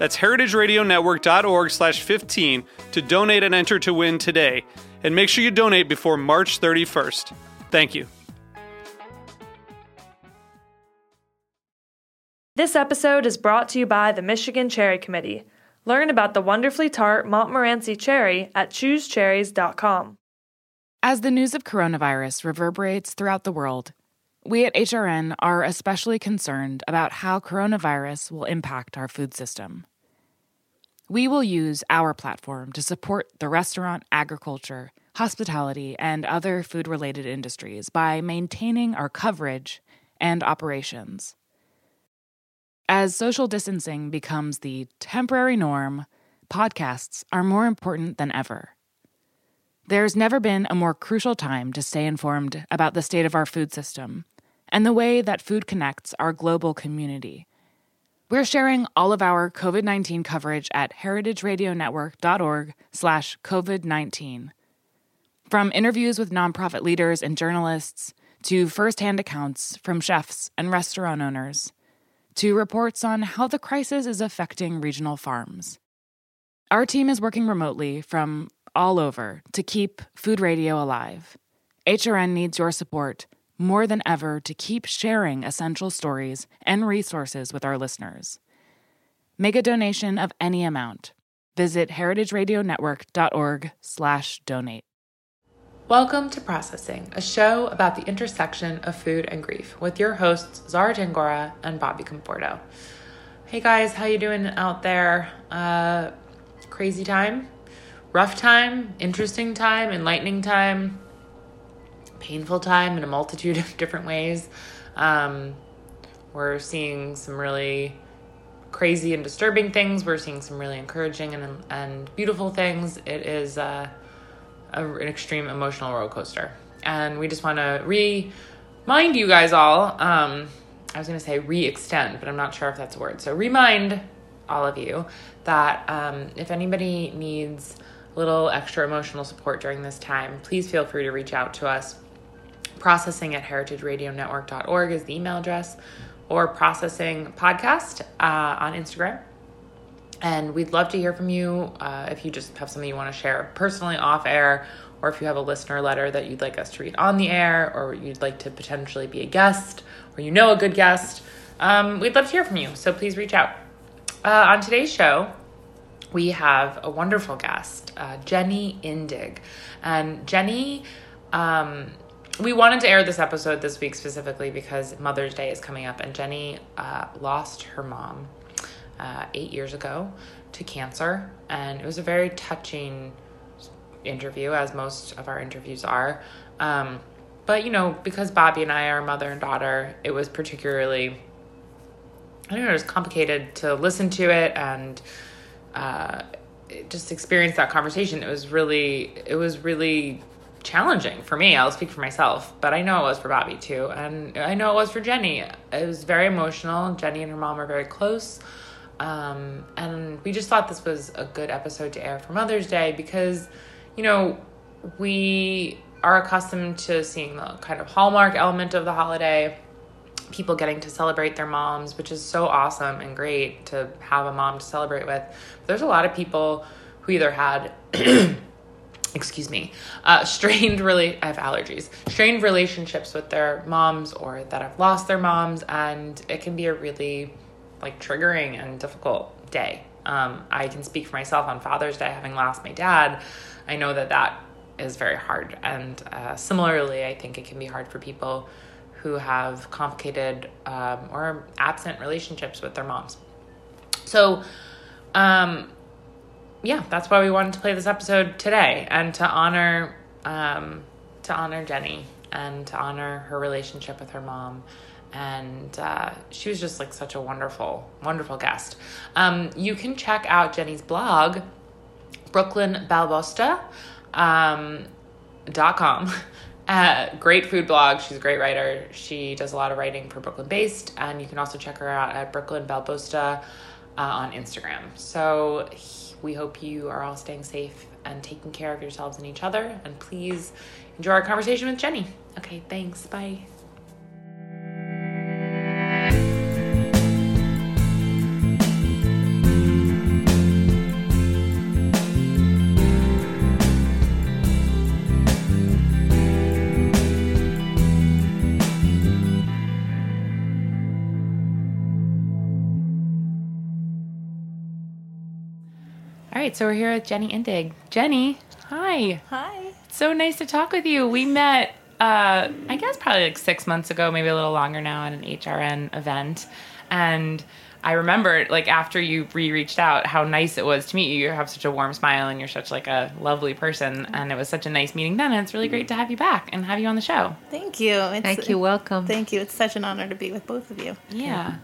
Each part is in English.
That's heritageradionetwork.org slash 15 to donate and enter to win today. And make sure you donate before March 31st. Thank you. This episode is brought to you by the Michigan Cherry Committee. Learn about the wonderfully tart Montmorency cherry at choosecherries.com. As the news of coronavirus reverberates throughout the world, we at HRN are especially concerned about how coronavirus will impact our food system. We will use our platform to support the restaurant, agriculture, hospitality, and other food related industries by maintaining our coverage and operations. As social distancing becomes the temporary norm, podcasts are more important than ever. There's never been a more crucial time to stay informed about the state of our food system and the way that food connects our global community. We're sharing all of our COVID-19 coverage at heritageradionetwork.org/covid19. From interviews with nonprofit leaders and journalists to firsthand accounts from chefs and restaurant owners, to reports on how the crisis is affecting regional farms. Our team is working remotely from all over to keep food radio alive. HRN needs your support more than ever to keep sharing essential stories and resources with our listeners. Make a donation of any amount. Visit heritageradionetwork.org/donate. Welcome to Processing, a show about the intersection of food and grief, with your hosts Zara Tangora and Bobby Conforto. Hey guys, how you doing out there? Uh, crazy time, rough time, interesting time, enlightening time painful time in a multitude of different ways. Um, we're seeing some really crazy and disturbing things. We're seeing some really encouraging and and beautiful things. It is uh, a, an extreme emotional roller coaster, and we just want to remind you guys all. Um, I was going to say re-extend, but I'm not sure if that's a word. So remind all of you that um, if anybody needs a little extra emotional support during this time, please feel free to reach out to us processing at heritageradionetwork.org is the email address, or processing podcast uh, on Instagram. And we'd love to hear from you uh, if you just have something you want to share personally off air, or if you have a listener letter that you'd like us to read on the air, or you'd like to potentially be a guest, or you know a good guest. Um, we'd love to hear from you, so please reach out. Uh, on today's show, we have a wonderful guest, uh, Jenny Indig. And Jenny um, we wanted to air this episode this week specifically because Mother's Day is coming up, and Jenny uh, lost her mom uh, eight years ago to cancer, and it was a very touching interview, as most of our interviews are. Um, but you know, because Bobby and I are mother and daughter, it was particularly I don't know, it was complicated to listen to it and uh, just experience that conversation. It was really, it was really challenging for me. I'll speak for myself, but I know it was for Bobby too. And I know it was for Jenny. It was very emotional. Jenny and her mom are very close. Um, and we just thought this was a good episode to air for Mother's Day because, you know, we are accustomed to seeing the kind of hallmark element of the holiday people getting to celebrate their moms, which is so awesome and great to have a mom to celebrate with. But there's a lot of people who either had excuse me, uh, strained really, I have allergies, strained relationships with their moms or that have lost their moms, and it can be a really like triggering and difficult day. Um, I can speak for myself on Father's Day, having lost my dad. I know that that is very hard. And uh, similarly, I think it can be hard for people who have complicated um, or absent relationships with their moms. So, um, yeah, that's why we wanted to play this episode today and to honor um, to honor Jenny and to honor her relationship with her mom. And uh, she was just like such a wonderful, wonderful guest. Um, you can check out Jenny's blog, Brooklyn Balabusta. Um, dot com. Uh, great food blog. She's a great writer. She does a lot of writing for Brooklyn based, and you can also check her out at Brooklyn Balabusta uh, on Instagram. So we hope you are all staying safe and taking care of yourselves and each other. And please enjoy our conversation with Jenny. Okay, thanks. Bye. Right, so we're here with Jenny Indig. Jenny, hi. Hi. So nice to talk with you. We met, uh, I guess, probably like six months ago, maybe a little longer now, at an HRN event. And I remember, like, after you re reached out, how nice it was to meet you. You have such a warm smile and you're such, like, a lovely person. And it was such a nice meeting then. And it's really great to have you back and have you on the show. Thank you. It's, Thank you. Welcome. Thank you. It's such an honor to be with both of you. Yeah.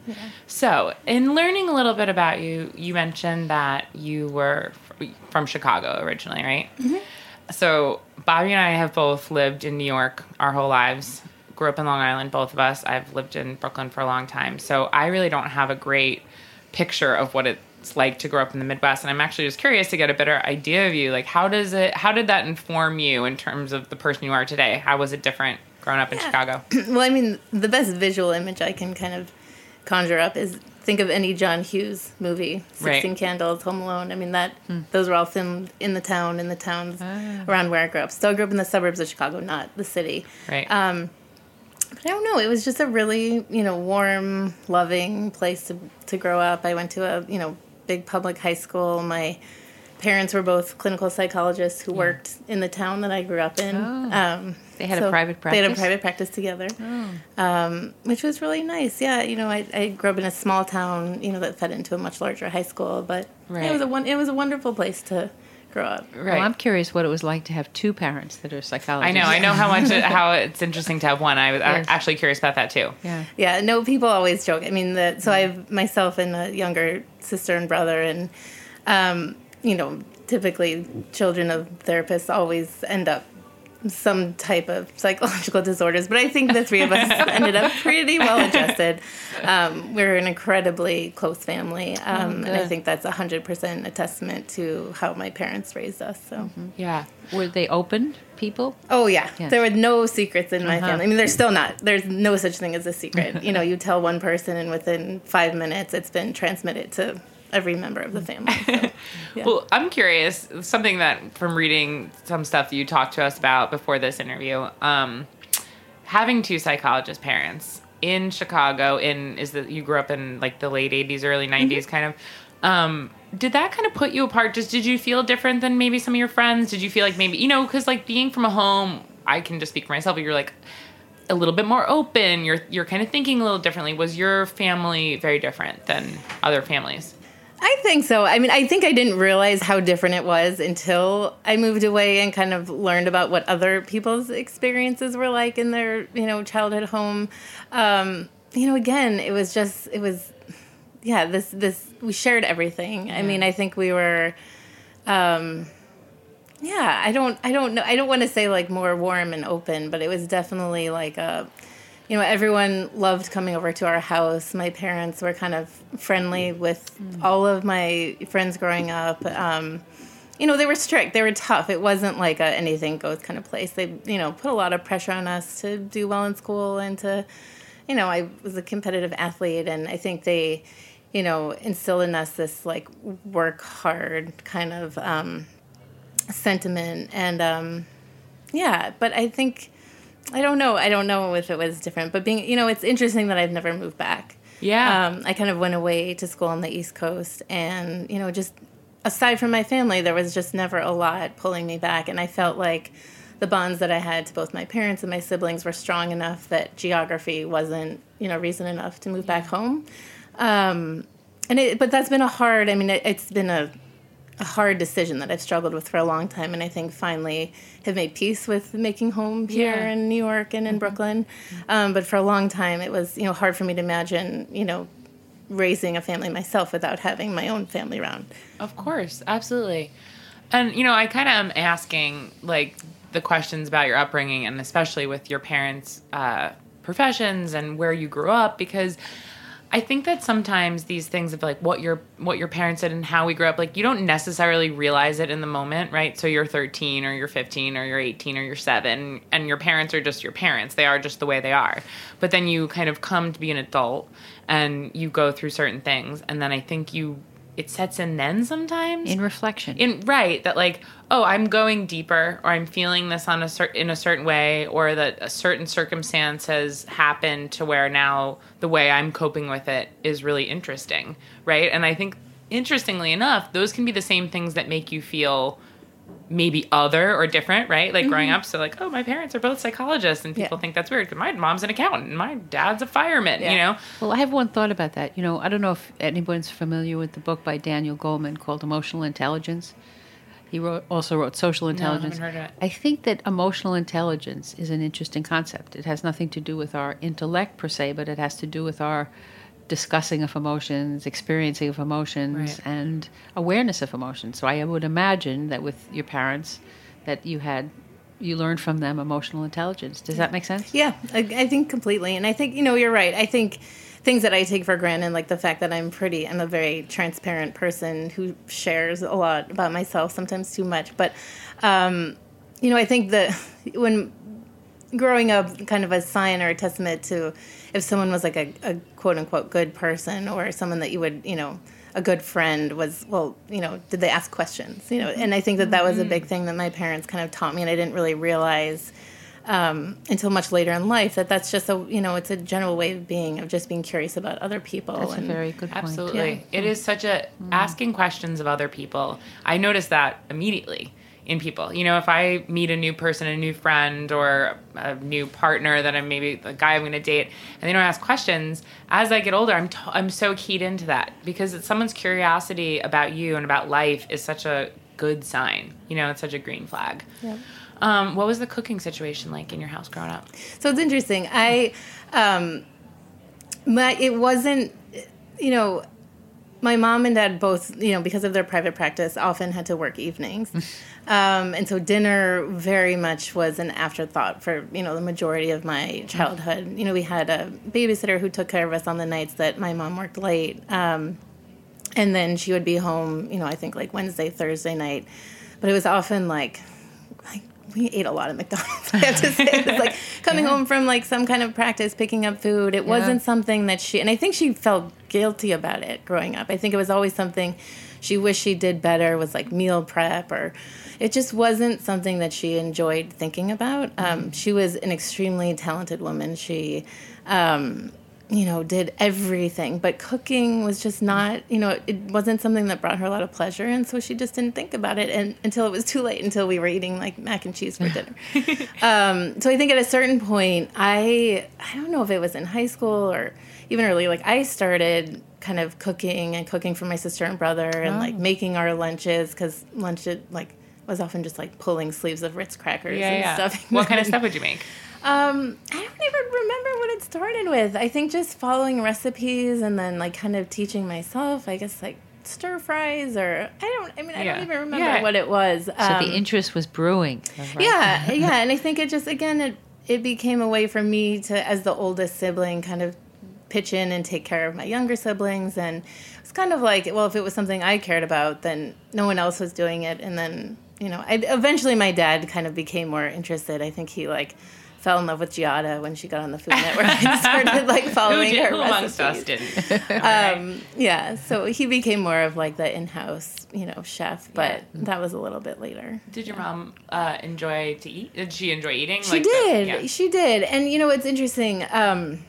So, in learning a little bit about you, you mentioned that you were from Chicago originally, right? Mm-hmm. So, Bobby and I have both lived in New York our whole lives. Grew up in Long Island, both of us. I've lived in Brooklyn for a long time. So, I really don't have a great picture of what it's like to grow up in the Midwest. And I'm actually just curious to get a better idea of you. Like, how does it, how did that inform you in terms of the person you are today? How was it different growing up in Chicago? Well, I mean, the best visual image I can kind of conjure up is think of any John Hughes movie, Sixteen Right. Candles, Home Alone. I mean, that those were all filmed in the town, in the towns around where I grew up. So I grew up in the suburbs of Chicago, not the city. Right. Um, but I don't know. It was just a really, you know, warm, loving place to to grow up. I went to a, you know, big public high school. My parents were both clinical psychologists who worked in the town that I grew up in. Um, They had a private practice. They had a private practice together, um, which was really nice. Yeah, you know, I, I grew up in a small town, you know, that fed into a much larger high school, but Right. it was a one. It was a wonderful place to grow up. right. Well, I'm curious what it was like to have two parents that are psychologists. I psychologists. know. I know how much it, how it's interesting to have one. I was Yes. actually curious about that too. Yeah. Yeah, no, people always joke. I mean, the, so I have myself and a younger sister and brother, and um, you know, typically children of therapists always end up some type of psychological disorders. But I think the three of us ended up pretty well adjusted. Um, we're an incredibly close family, um, and I think that's hundred percent a testament to how my parents raised us. So. Yeah. Were they open people? Oh yeah, Yes. there were no secrets in my Uh-huh. family. I mean, there's still not. There's no such thing as a secret. you know, you tell one person, and within five minutes, it's been transmitted to every member of the family. So, yeah. Well, I'm curious. Something that from reading some stuff that you talked to us about before this interview, um, having two psychologist parents in Chicago, in is that you grew up in like the late '80s, early '90s, kind of. Um, did that kind of put you apart? Just did you feel different than maybe some of your friends? Did you feel like maybe you know because like being from a home, I can just speak for myself. But you're like a little bit more open. You're you're kind of thinking a little differently. Was your family very different than other families? I think so. I mean, I think I didn't realize how different it was until I moved away and kind of learned about what other people's experiences were like in their, you know, childhood home. Um, you know, again, it was just, it was, yeah, this, this, we shared everything. I mean, I think we were, um, yeah, I don't, I don't know, I don't want to say like more warm and open, but it was definitely like a, you know, everyone loved coming over to our house. My parents were kind of friendly with all of my friends growing up. Um, you know, they were strict. They were tough. It wasn't like a anything goes kind of place. They, you know, put a lot of pressure on us to do well in school and to, you know, I was a competitive athlete, and I think they, you know, instilled in us this like work hard kind of um, sentiment. And um, yeah, but I think I don't know. I don't know if it was different, but being, you know, it's interesting that I've never moved back. Yeah. Um, I kind of went away to school on the East Coast and, you know, just aside from my family, there was just never a lot pulling me back. And I felt like the bonds that I had to both my parents and my siblings were strong enough that geography wasn't, you know, reason enough to move back home. Um, and it, but that's been a hard. I mean, it, it's been a a hard decision that I've struggled with for a long time, and I think finally have made peace with making home here Yeah. in New York and in Brooklyn. Um, but for a long time, it was you know hard for me to imagine you know raising a family myself without having my own family around. Of course, absolutely. And you know, I kind of am asking like the questions about your upbringing, and especially with your parents' uh, professions and where you grew up, because I think that sometimes these things of like what your what your parents did and how we grew up, like you don't necessarily realize it in the moment, right? So you're 13 or you're 15 or you're 18 or you're seven, and your parents are just your parents. They are just the way they are. But then you kind of come to be an adult and you go through certain things, and then I think you it sets in then sometimes In reflection. in right that like oh i'm going deeper or i'm feeling this on a cer- in a certain way or that a certain circumstance has happened to where now the way i'm coping with it is really interesting right and i think interestingly enough those can be the same things that make you feel maybe other or different right like growing mm-hmm. up so like oh my parents are both psychologists and people Yeah. think that's weird because my mom's an accountant and my dad's a fireman you know Well, I have one thought about that. You know, I don't know if anyone's familiar with the book by Daniel Goleman called Emotional Intelligence. He wrote, also wrote Social Intelligence. haven't heard of it. I think that emotional intelligence is an interesting concept. It has nothing to do with our intellect per se, but it has to do with our discussing of emotions, experiencing of emotions, Right. and awareness of emotions. So I would imagine that with your parents, that you had you learned from them emotional intelligence. Does that make sense? Yeah, I, I think completely. And I think, you know, you're right. I think things that I take for granted, like the fact that I'm pretty, I'm a very transparent person who shares a lot about myself, sometimes too much. But, um, you know, I think that when growing up, kind of a sign or a testament to if someone was like a, a quote unquote good person or someone that you would, you know, a good friend was, well, you know, did they ask questions? You know, and I think that that was a big thing that my parents kind of taught me, and I didn't really realize um, until much later in life that that's just a you know it's a general way of being of just being curious about other people That's a very good point. Absolutely. Yeah. It is such a asking questions of other people. I notice that immediately in people. You know, if I meet a new person, a new friend, or a new partner that I'm maybe the guy I'm going to date, and they don't ask questions, as I get older, I'm t- I'm so keyed into that because it's someone's curiosity about you and about life is such a good sign. You know, it's such a green flag. Yeah. Um, what was the cooking situation like in your house growing up? So it's interesting. I, um, my it wasn't, you know, my mom and dad both, you know, because of their private practice, often had to work evenings, um, and so dinner very much was an afterthought for you know the majority of my childhood. You know, we had a babysitter who took care of us on the nights that my mom worked late. Um, and then she would be home, you know, I think like Wednesday, Thursday night. But it was often like, like we ate a lot of McDonald's. I have to say, it was like coming home from like some kind of practice, picking up food. It wasn't something that she, and I think she felt guilty about it growing up. I think it was always something she wished she did better. Was like meal prep, or it just wasn't something that she enjoyed thinking about. Um, she was an extremely talented woman. She. Um, you know, did everything, but cooking was just not, you know, it wasn't something that brought her a lot of pleasure, and so she just didn't think about it, and until it was too late, until we were eating like mac and cheese for dinner. um, so I think at a certain point, I, I don't know if it was in high school or even early, like I started kind of cooking and cooking for my sister and brother, and like making our lunches because lunch it like was often just like pulling sleeves of Ritz crackers Yeah, and yeah. stuff. What kind of stuff would you make? Um, I don't even remember what it started with. I think just following recipes and then like kind of teaching myself. I guess like stir fries or I don't. I mean, I Yeah. don't even remember Yeah. what it was. So Um, the interest was brewing. right? yeah, yeah, and I think it just again it it became a way for me to, as the oldest sibling, kind of pitch in and take care of my younger siblings, and it's kind of like well, if it was something I cared about, then no one else was doing it, and then you know, I eventually my dad kind of became more interested. I think he like. Fell in love with Giada when she got on the Food Network and started like Who, following did, her who amongst us didn't? Um, yeah, so he became more of like the in-house, you know, chef, but that was a little bit later. Did your mom uh, enjoy to eat? Did she enjoy eating? She Like the- did. yeah. She did. And you know, it's interesting. Um,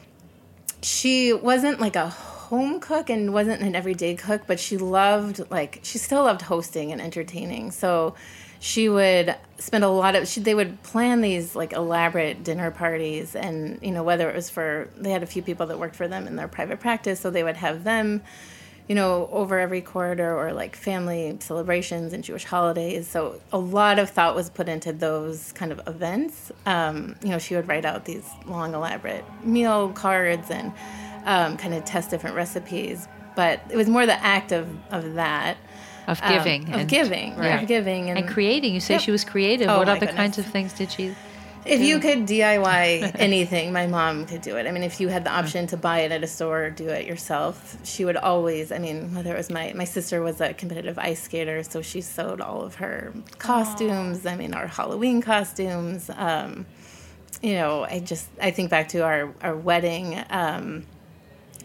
she wasn't like a home cook and wasn't an everyday cook, but she loved like she still loved hosting and entertaining. So she would spend a lot of she, they would plan these like elaborate dinner parties and you know whether it was for they had a few people that worked for them in their private practice so they would have them you know over every quarter or like family celebrations and jewish holidays. So a lot of thought was put into those kind of events. Um, you know she would write out these long elaborate meal cards and um, kind of test different recipes. But it was more the act of, of that Of um, giving. of and, giving Right. of giving And creating. You say Yep. she was creative. Oh, what other kinds of things did she? If you could DIY anything, my mom could do it. I mean, if you had the option to buy it at a store or do it yourself, she would always. I mean, whether it was my my sister was a competitive ice skater, so she sewed all of her costumes. I mean, our Halloween costumes. Um, you know, I just I think back to our our wedding. Um,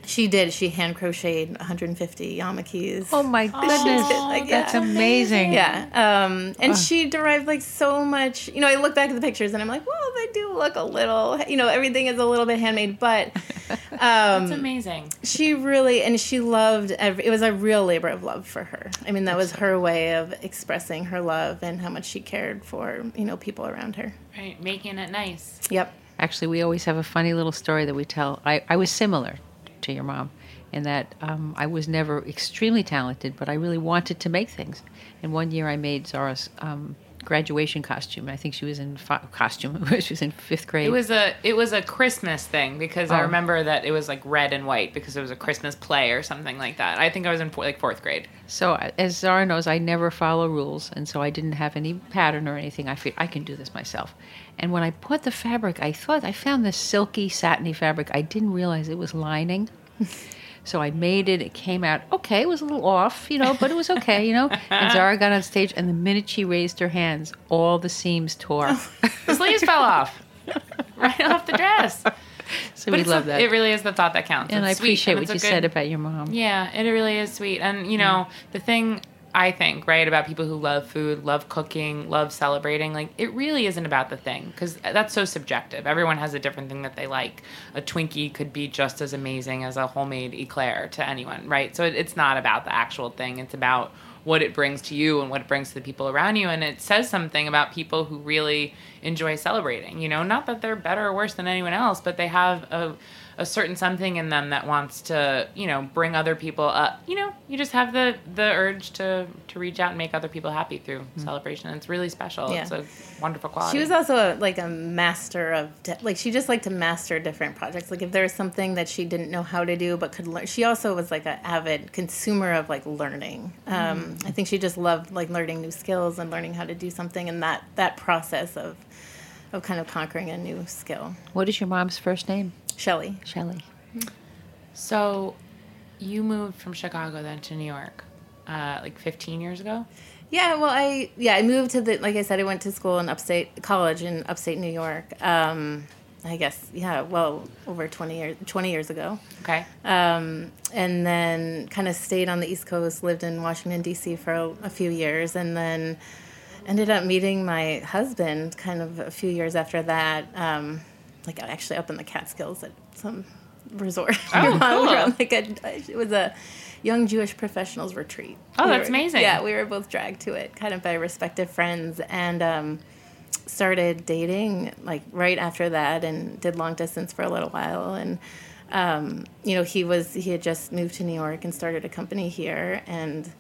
she did. She hand crocheted 150 yamakis. Oh my goodness. Like, That's amazing. Yeah. Um, and she derived like so much. You know, I look back at the pictures and I'm like, well, they do look a little. You know, everything is a little bit handmade, but That's amazing. she really and she loved. Every, it was a real labor of love for her. I mean, that was her way of expressing her love and how much she cared for you know people around her. Right, making it nice. Yep. Actually, we always have a funny little story that we tell. I, I was similar to your mom and that um, I was never extremely talented, but I really wanted to make things. And one year I made Zara's um, graduation costume. I think she was in fi- costume. she was in fifth grade. It was a it was a Christmas thing because I Oh. remember that it was like red and white because it was a Christmas play or something like that. I think I was in four, like fourth grade. So, uh, as Zara knows, I never follow rules, and so I didn't have any pattern or anything. I figured I can do this myself. And when I put the fabric, I thought I found this silky, satiny fabric. I didn't realize it was lining. So I made it. It came out okay. It was a little off, you know, but it was okay, you know. And Zara got on stage, and the minute she raised her hands, all the seams tore. Oh, the sleeves fell off right off the dress. So But we love the- that. It really is the thought that counts. and I It's sweet, appreciate and what you a said about your mom. Yeah, it really is sweet. And you know, the thing I think, right, about people who love food, love cooking, love celebrating, like it really isn't about the thing because that's so subjective. Everyone has a different thing that they like. A Twinkie could be just as amazing as a homemade eclair to anyone, right? So it, it's not about the actual thing. It's about what it brings to you and what it brings to the people around you and it says something about people who really enjoy celebrating you know not that they're better or worse than anyone else but they have a, a certain something in them that wants to you know bring other people up. You know you just have the the urge to to reach out and make other people happy through celebration. And it's really special. Yeah. it's a wonderful quality. She was also a, like a master of di- like she just liked to master different projects. Like if there was something that she didn't know how to do but could learn, she also was like an avid consumer of like learning. Um, I think she just loved like learning new skills and learning how to do something, and that that process of of kind of conquering a new skill. What is your mom's first name? Shelley. Shelley. so you moved from chicago then to new york uh, like 15 years ago Yeah, well, I yeah I moved to the like I said I went to school in upstate college in upstate New York. Um, I guess yeah, well over twenty years twenty years ago. okay um, and then kind of stayed on the East Coast, lived in Washington D.C. for a, a few years, and then ended up meeting my husband kind of a few years after that, um, like I actually up in the Catskills at some resort. Oh, We cool. on, like a, it was a young Jewish professionals retreat. Oh, We that's were- amazing. Yeah, we were both dragged to it, kind of by respective friends, and. Um, started dating like right after that and did long distance for a little while and um, you know he was he had just moved to new york and started a company here and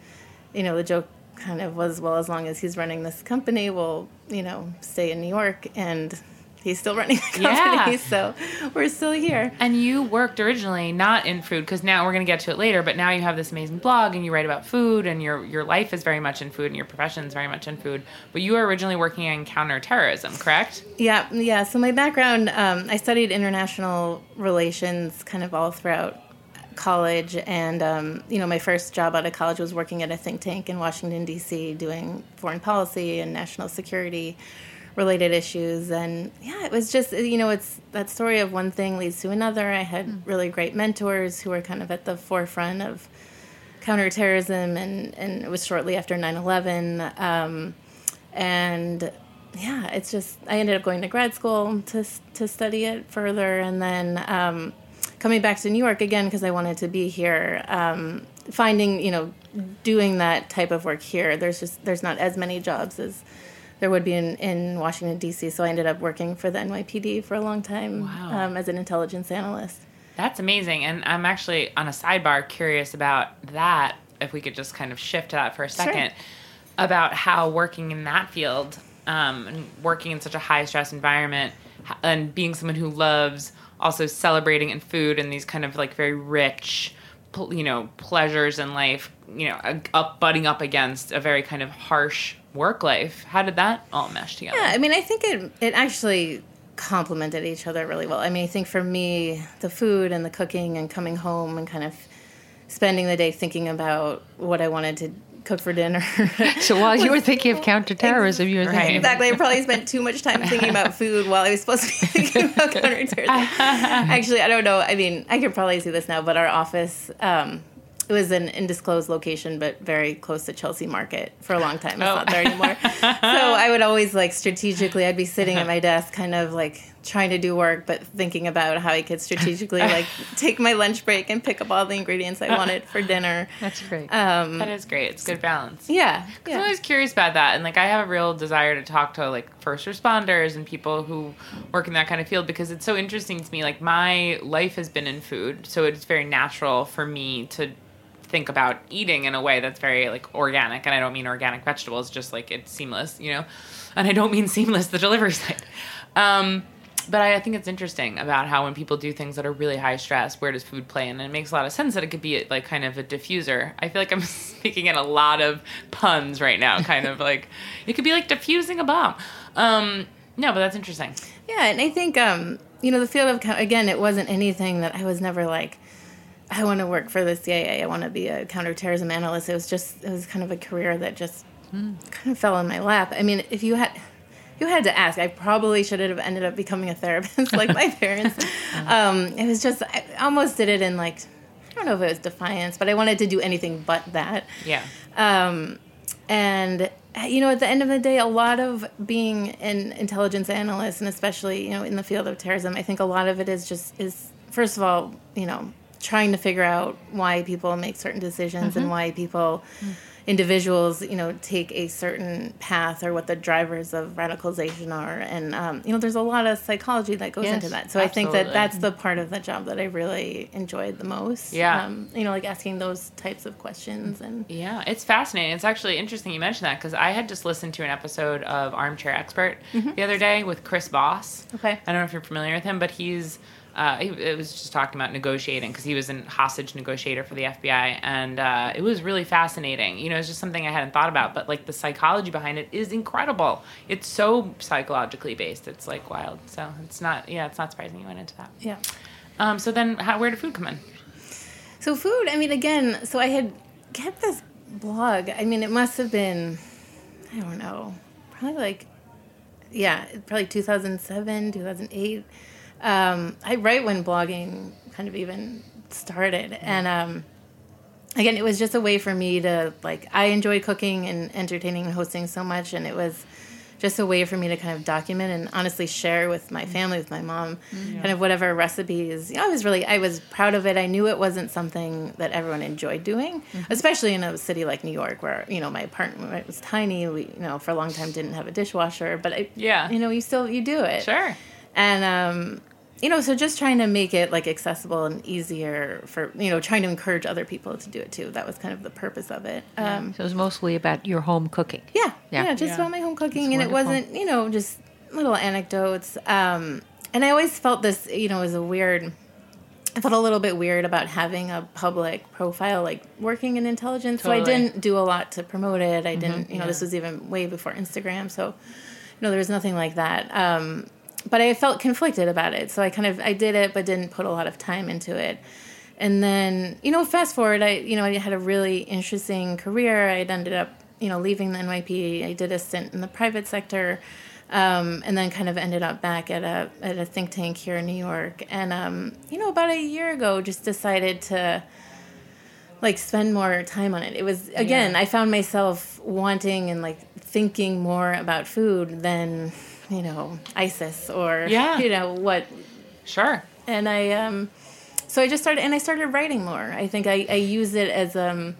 you know the joke kind of was well as long as he's running this company we'll you know stay in new york and he's still running the company Yeah. so we're still here And you worked originally not in food because now we're going to get to it later. But now you have this amazing blog and you write about food and your your life is very much in food and your profession is very much in food. But you were originally working in counterterrorism, correct? Yeah, yeah. So my background, um, I studied international relations kind of all throughout college, and um, you know, my first job out of college was working at a think tank in Washington D.C. doing foreign policy and national security related issues. And yeah it was just you know it's that story of one thing leads to another. I had really great mentors who were kind of at the forefront of counterterrorism and and it was shortly after 9-11 um, and yeah, it's just I ended up going to grad school to to study it further, and then um, coming back to New York again because I wanted to be here. Um, finding you know doing that type of work here, there's just there's not as many jobs as there would be in, in Washington D.C. So I ended up working for the NYPD for a long time Wow. um, as an intelligence analyst. That's amazing. And I'm actually on a sidebar curious about that. If we could just kind of shift to that for a second about how working in that field um, and working in such a high stress environment and being someone who loves also celebrating in food and these kind of like very rich, you know, pleasures in life, you know, up butting up against a very kind of harsh work life. How did that all mesh together? Yeah, I mean, I think it it actually complemented each other really well. I mean, I think for me, the food and the cooking and coming home and kind of spending the day thinking about what I wanted to cook for dinner. So while you were thinking of counterterrorism, you were Right. thinking exactly, I probably spent too much time thinking about food while I was supposed to be thinking about counterterrorism. Actually, I don't know. I mean, I could probably see this now, but our office. Um, it was an undisclosed location, but very close to Chelsea Market for a long time. It's not there anymore. so I would always like strategically, I'd be sitting at my desk, kind of like trying to do work, but thinking about how I could strategically like take my lunch break and pick up all the ingredients I wanted for dinner. that's great. Um, That is great. It's good balance. yeah, I'm always curious about that, and like I have a real desire to talk to like first responders and people who work in that kind of field because it's so interesting to me. Like my life has been in food, so it's very natural for me to think about eating in a way that's very like organic, and I don't mean organic vegetables, just like it's seamless, you know, and I don't mean seamless the delivery side. Um, but I, I think it's interesting about how when people do things that are really high stress, where does food play in? And it makes a lot of sense that it could be like kind of a diffuser. I feel like I'm speaking in a lot of puns right now, kind of like it could be like diffusing a bomb. Um, no, but that's interesting. Yeah, and I think um, you know the field of again, it wasn't anything that I was never like. I want to work for the CIA. I want to be a counterterrorism analyst. It was just it was kind of a career that just kind of fell in my lap. I mean, if you had you had to ask, I probably should have ended up becoming a therapist like my parents. um, it was just I almost did it in like I don't know if it was defiance, but I wanted to do anything but that. Yeah. Um, and you know, at the end of the day, a lot of being an intelligence analyst, and especially you know in the field of terrorism, I think a lot of it is just is first of all, you know, trying to figure out why people make certain decisions and why people. Individuals, you know, take a certain path or what the drivers of radicalization are, and um, you know, there's a lot of psychology that goes Yes, into that. So I think that that's the part of the job that I really enjoyed the most. Yeah. um, you know, like asking those types of questions and Yeah, it's fascinating. It's actually interesting you mentioned that because I had just listened to an episode of Armchair Expert the other day with Chris Voss. Okay. I don't know if you're familiar with him, but he's uh, he, it was just talking about negotiating because he was a hostage negotiator for the FBI, and uh, it was really fascinating. You know, it's just something I hadn't thought about, but like the psychology behind it is incredible. It's so psychologically based. It's like wild. So it's not. Yeah, it's not surprising you went into that. yeah. Um, so then, how, where did food come in? So food, I mean, again, so I had kept this blog. I mean, it must have been, I don't know, probably like, yeah, probably 2007, 2008. Um, I right when blogging kind of even started, and um, again, it was just a way for me to like. I enjoy cooking and entertaining and hosting so much, and it was just a way for me to kind of document and honestly share with my family, with my mom, kind of whatever recipes. You know, I was really, I was proud of it. I knew it wasn't something that everyone enjoyed doing, especially in a city like New York, where you know my apartment was tiny. We, you know, for a long time didn't have a dishwasher, but I, Yeah. you know, you still you do it, Sure. and um, you know, so just trying to make it like accessible and easier for you know, trying to encourage other people to do it too. That was kind of the purpose of it. Um, so it was mostly about your home cooking. yeah, Yeah. yeah, just Yeah. about my home cooking, That's and it wasn't, you know, just little anecdotes. Um, and I always felt this, you know, was a weird. I felt a little bit weird about having a public profile, like working in intelligence. So I didn't do a lot to promote it. I didn't, you know, this was even way before Instagram. So, you know, there was nothing like that. Um, but I felt conflicted about it. So I kind of I did it, but didn't put a lot of time into it. And then, you know, fast forward, I, you know, I had a really interesting career. I'd ended up, you know, leaving the NYP. I did a stint in the private sector, um, and then kind of ended up back at a at a think tank here in New York. And um, you know, about a year ago, just decided to like spend more time on it. It was again, I found myself wanting and like thinking more about food than you know ISIS or Yeah. you know what Sure. and I um so I just started, and I started writing more. I think I, I use it as um,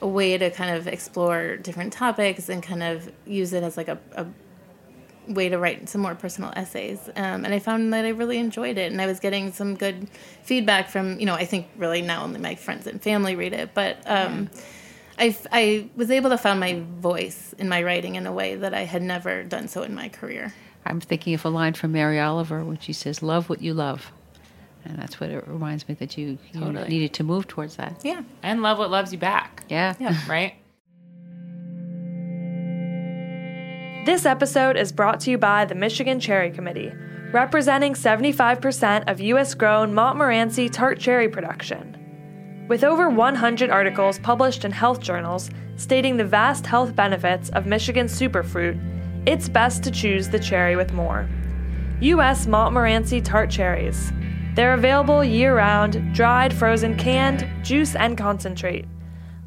a way to kind of explore different topics and kind of use it as like a, a way to write some more personal essays. Um, and I found that I really enjoyed it, and I was getting some good feedback from you know I think really now only my friends and family read it, but. Um, I, I was able to find my voice in my writing in a way that I had never done so in my career. I'm thinking of a line from Mary Oliver when she says, "Love what you love," and that's what it reminds me that you, you Totally. needed to move towards that. Yeah. And love what loves you back. Yeah. Yeah. Right? This episode is brought to you by the Michigan Cherry Committee, representing 75% of U.S. grown Montmorency tart cherry production. With over 100 articles published in health journals stating the vast health benefits of Michigan superfruit, it's best to choose the cherry with more. U.S. Montmorency tart cherries. They're available year round, dried, frozen, canned, juice, and concentrate.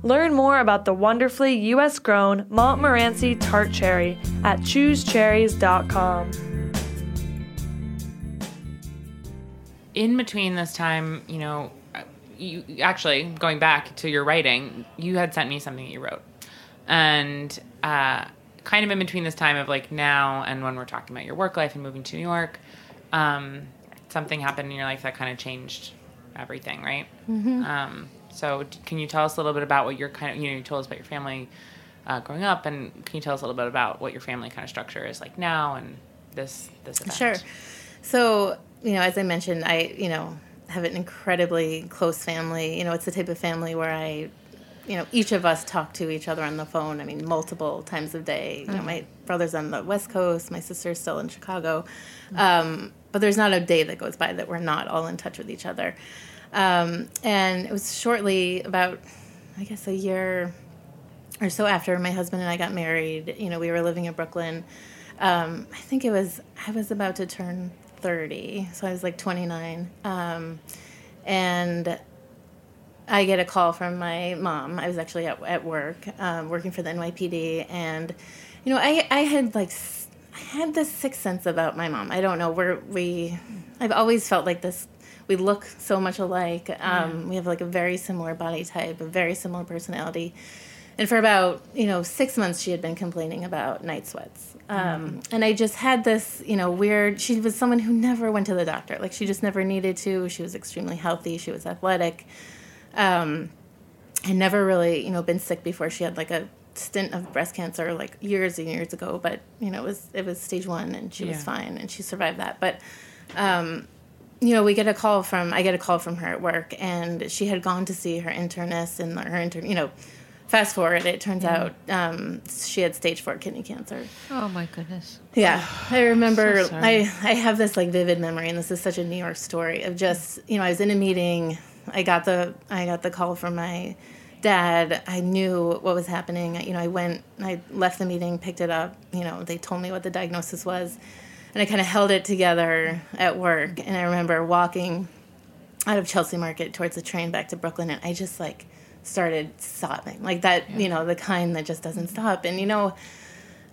Learn more about the wonderfully U.S. grown Montmorency tart cherry at choosecherries.com. in between this time, you know, you actually going back to your writing, you had sent me something that you wrote, and uh, kind of in between this time of like now and when we're talking about your work life and moving to New York, um, something happened in your life that kind of changed everything, right? Um, so, can you tell us a little bit about what your kind of you know you told us about your family uh, growing up, and can you tell us a little bit about what your family kind of structure is like now and this this event? Sure. So, you know, as I mentioned, I, you know, have an incredibly close family. You know, it's the type of family where I, you know, each of us talk to each other on the phone, I mean, multiple times a day. You know, my brother's on the West Coast, my sister's still in Chicago. Um, but there's not a day that goes by that we're not all in touch with each other. Um, and it was shortly about, I guess, a year or so after my husband and I got married, you know, we were living in Brooklyn. Um, I think it was, I was about to turn 30, so I was like 29. Um, and I get a call from my mom. I was actually at, at work, um, working for the NYPD. And, you know, I, I had like, I had this sixth sense about my mom. I don't know, we're, we, I've always felt like this, we look so much alike. Um, We have like a very similar body type, a very similar personality. And for about, you know, six months, she had been complaining about night sweats. Um, And I just had this, you know, weird, she was someone who never went to the doctor. Like, she just never needed to. She was extremely healthy. She was athletic. Um, had never really, you know, been sick before. She had like a stint of breast cancer like years and years ago, but, you know, it was, it was stage one and she was fine and she survived that. But, um, you know, we get a call from I get a call from her at work, and she had gone to see her internist, and her intern, you know, fast forward, it turns out um, she had stage four kidney cancer. Oh my goodness. Yeah, I remember. So. I I have this like vivid memory, and this is such a New York story of just you know I was in a meeting, I got the I got the call from my dad. I knew what was happening. You know, I went, I left the meeting, picked it up. You know, they told me what the diagnosis was, and I kind of held it together at work. And I remember walking out of Chelsea Market towards the train back to Brooklyn, and I just like started sobbing, like that, you know, the kind that just doesn't stop. And you know,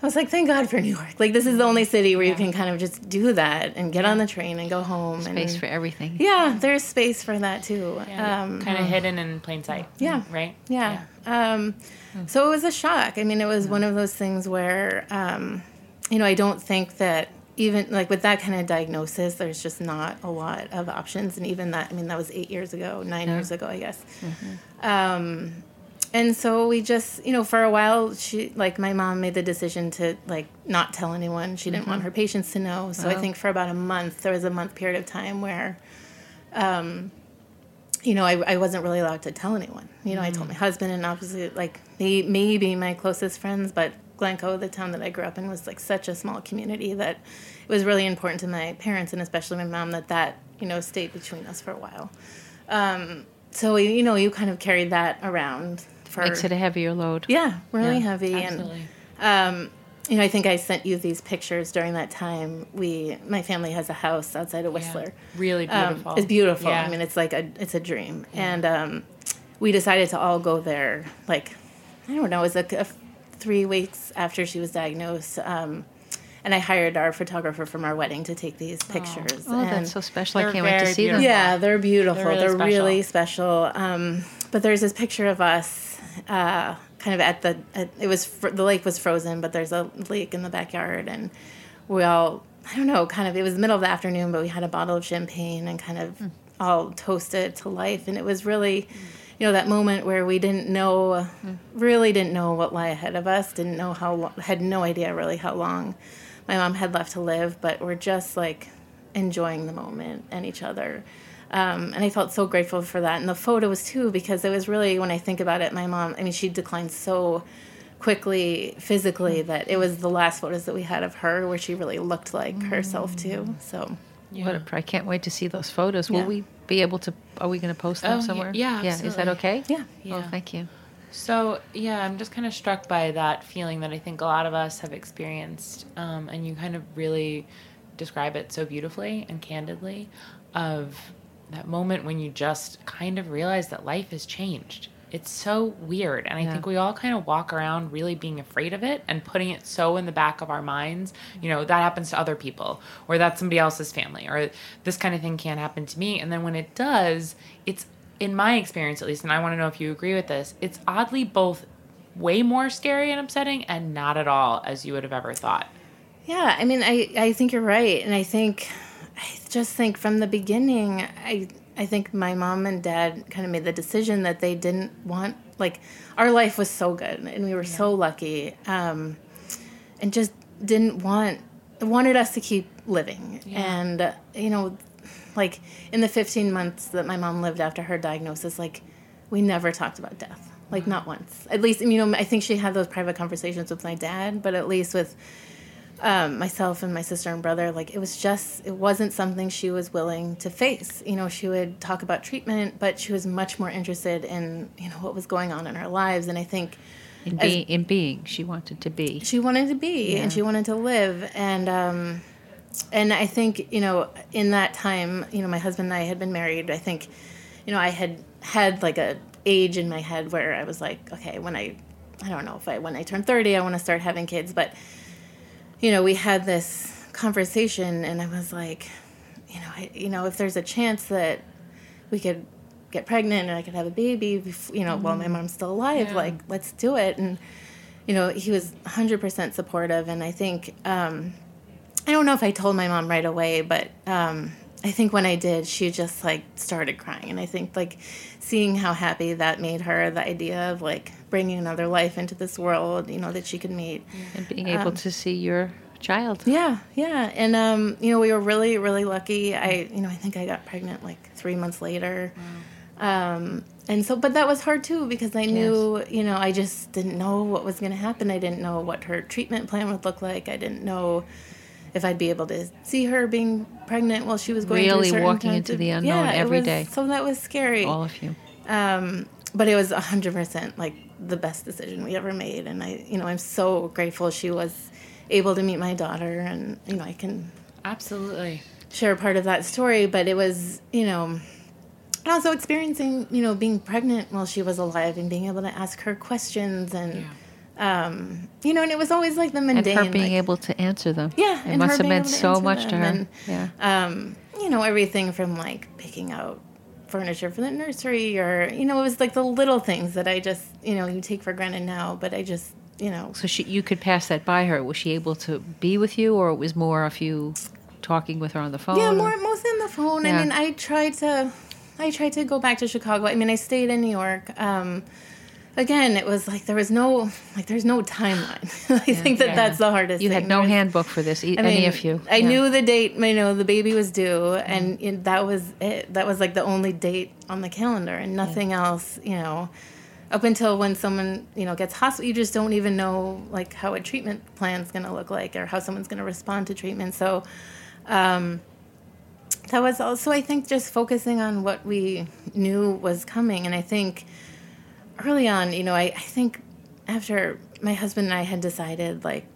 I was like, thank God for New York. Like this is the only city where you can kind of just do that and get on the train and go home. Space and for everything. yeah, there's space for that too. Um, kind of hidden in plain sight. Yeah. Right? yeah. Um, so it was a shock. I mean, it was one of those things where, um, you know, I don't think that even like with that kind of diagnosis, there's just not a lot of options. And even that, I mean, that was eight years ago, nine years ago, I guess. Um, and so we just, you know, for a while, she, like, my mom made the decision to, like, not tell anyone. She didn't want her patients to know. So I think for about a month, there was a month period of time where, um, you know, I, I wasn't really allowed to tell anyone. You know, I told my husband and obviously, like, they may, maybe my closest friends, but Glencoe, the town that I grew up in, was like such a small community that it was really important to my parents and especially my mom that that, you know, stayed between us for a while. Um, so, you know, you kind of carried that around for. Makes it a heavier load. yeah, really Yeah, heavy. Absolutely. And, um, you know, I think I sent you these pictures during that time. We, my family has a house outside of Whistler. Really Um, beautiful. it's beautiful. Yeah. I mean, it's like a it's a dream. And um, we decided to all go there. Like, I don't know, it was like a, three weeks after she was diagnosed. Um, and I hired our photographer from our wedding to take these pictures. Oh, and that's so special. I can't wait to see them. yeah, they're beautiful. They're They're really really, special. Um, but there's this picture of us, uh, kind of at the. At, it was fr- the lake was frozen, but there's a lake in the backyard, and we all. I don't know, kind of. It was the middle of the afternoon, but we had a bottle of champagne and kind of all toasted to life, and it was really. You know that moment where we didn't know, really didn't know what lay ahead of us. Didn't know how, lo- had no idea really how long my mom had left to live, but we're just like enjoying the moment and each other. Um, and I felt so grateful for that. And the photos too, because it was really, when I think about it, my mom, I mean, she declined so quickly physically that it was the last photos that we had of her where she really looked like herself too. So, What a, I can't wait to see those photos. Will Yeah. we be able to? Are we going to post them Oh, somewhere? yeah, yeah. Is that okay? yeah. Oh, Yeah. thank you. So yeah, I'm just kind of struck by that feeling that I think a lot of us have experienced, um, and you kind of really describe it so beautifully and candidly, of that moment when you just kind of realize that life has changed. It's so weird, and I Yeah. think we all kind of walk around really being afraid of it and putting it so in the back of our minds. You know that happens to other people, or that's somebody else's family, or this kind of thing can't happen to me. And then when it does, it's in my experience at least, and I want to know if you agree with this, it's oddly both way more scary and upsetting and not at all as you would have ever thought. Yeah, I mean, I, I think you're right, and I think, I just think from the beginning, I I think my mom and dad kind of made the decision that they didn't want like our life was so good and we were so lucky, um, and just didn't want wanted us to keep living, and uh, you know, like in the 15 months that my mom lived after her diagnosis, like we never talked about death, like not once. At least you know, I think she had those private conversations with my dad, but at least with um, myself and my sister and brother, like it was just, it wasn't something she was willing to face. You know, she would talk about treatment, but she was much more interested in, you know, what was going on in our lives. And I think In, As- in being, she wanted to be. she wanted to be and she wanted to live. And, um, and I think, you know, in that time, you know, my husband and I had been married. I think, you know, I had had like a age in my head where I was like, okay, when I, I don't know if I, when I turn 30, I want to start having kids. But, you know, we had this conversation and I was like, you know, I, you know, if there's a chance that we could get pregnant and I could have a baby, bef- you know, while my mom's still alive, like, let's do it. And, you know, he was 100% supportive. And I think, um, I don't know if I told my mom right away, but um, I think when I did, she just like started crying. And I think like seeing how happy that made her, the idea of like bringing another life into this world, you know, that she could meet. and being able to see your child. Yeah, yeah. And um, you know, we were really, really lucky. I, you know, I think I got pregnant like three months later. Um, and so, but that was hard too because I knew, you know, I just didn't know what was going to happen. I didn't know what her treatment plan would look like. I didn't know if I'd be able to see her being pregnant while she was going Really walking into of- the unknown yeah, every was- day. So that was scary. All of you. Um, but it was hundred percent like the best decision we ever made, and I, you know, I'm so grateful she was able to meet my daughter, and you know, I can Absolutely. share part of that story. But it was, you know, and also experiencing, you know, being pregnant while she was alive and being able to ask her questions, and um, you know, and it was always like the And her being like, able to answer them. yeah, It must have meant so answer much to her. and, yeah. um, you know, everything from like picking out furniture for the nursery or, you know, it was like the little things that I just, you know, you take for granted now, but I just, you know, So she, you could pass that by her. Was she able to be with you, or it was more of you talking with her on the phone? yeah, or- more, mostly on the phone. Yeah. I mean, I tried to, I tried to go back to Chicago. I mean, I stayed in New York. Um, again, it was like there was no, like, there's no timeline. I think that that's the hardest You thing. had no There's- handbook for this, e- I any of you. I Yeah. knew the date, you know, the baby was due, and it, that was it. That was like the only date on the calendar, and nothing else, you know. Up until when someone, you know, gets hospital, you just don't even know like how a treatment plan's going to look like or how someone's going to respond to treatment. So, um, that was also, I think, just focusing on what we knew was coming, and I think early on, you know, I, I think after my husband and I had decided like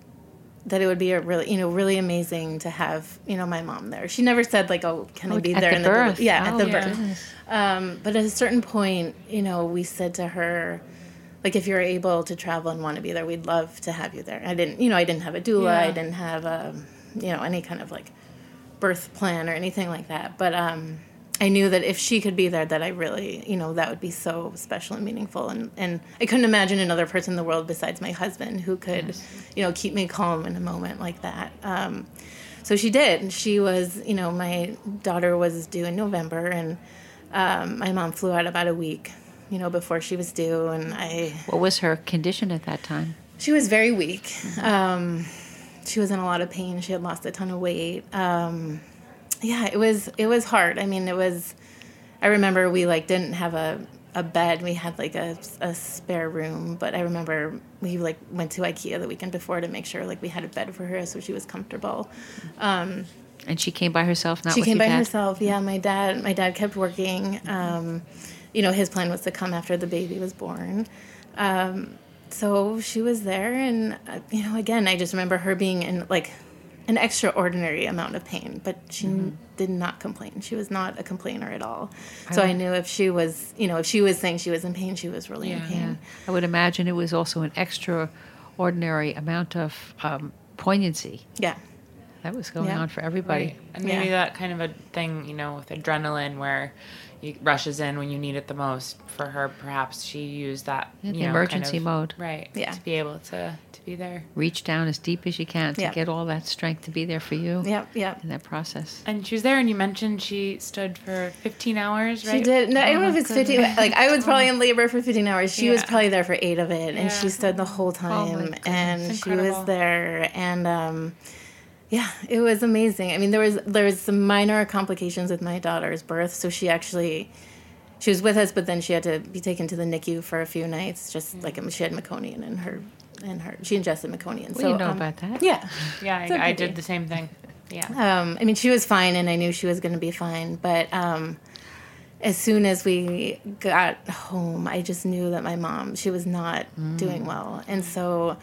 that it would be a really, you know, really amazing to have, you know, my mom there. She never said like, "Oh, can I Oh, be at there the in birth. the yeah, Oh, at the my birth." Um, but at a certain point, you know, we said to her, like if you're able to travel and want to be there, we'd love to have you there. I didn't, you know, I didn't have a doula, yeah. I didn't have a, you know, any kind of like birth plan or anything like that. But um, I knew that if she could be there, that I really, you know, that would be so special and meaningful. And, and I couldn't imagine another person in the world besides my husband who could, you know, keep me calm in a moment like that. Um, so she did. She was, you know, my daughter was due in November, and um, my mom flew out about a week, you know, before she was due, and I What was her condition at that time? she was very weak. Um, she was in a lot of pain. She had lost a ton of weight. Um, yeah, it was it was hard. I mean, it was. I remember we like didn't have a a bed. We had like a, a spare room, but I remember we like went to IKEA the weekend before to make sure like we had a bed for her so she was comfortable. Um, And she came by herself, not she with came by dad? herself. Yeah, my dad. My dad kept working. Um, you know, his plan was to come after the baby was born. Um, so she was there, and uh, you know, again, I just remember her being in like an extraordinary amount of pain, but she Mm-hmm. did not complain. She was not a complainer at all. So I knew if she was, you know, if she was saying she was in pain, she was really in Yeah. pain. I would imagine it was also an extraordinary amount of um, poignancy Yeah. that was going Yeah. on for everybody. Right. And maybe Yeah. that kind of a thing, you know, with adrenaline where it rushes in when you need it the most. For her, perhaps she used that you know, emergency kind of- mode. right? Yeah. to be able to to be there. Reach down as deep as you can to Yeah. get all that strength to be there for you Yep. Yep. in that process. And she was there, and you mentioned she stood for 15 hours, right? She did. No, I don't know if it's 15. Like, I was probably in labor for 15 hours. She was probably there for eight of it. And she stood the whole time. goodness. and she was there. And, um, yeah, it was amazing. I mean, there was there was some minor complications with my daughter's birth. So she actually, she was with us, but then she had to be taken to the NICU for a few nights. Just like um, she had meconium in her, in her, she ingested meconium. Well, so you know um, about that. Yeah. Yeah, I, a I, I biggie. did the same thing. Yeah. Um, I mean, she was fine, and I knew she was going to be fine. But um, as soon as we got home, I just knew that my mom, she was not Mm. doing well, and so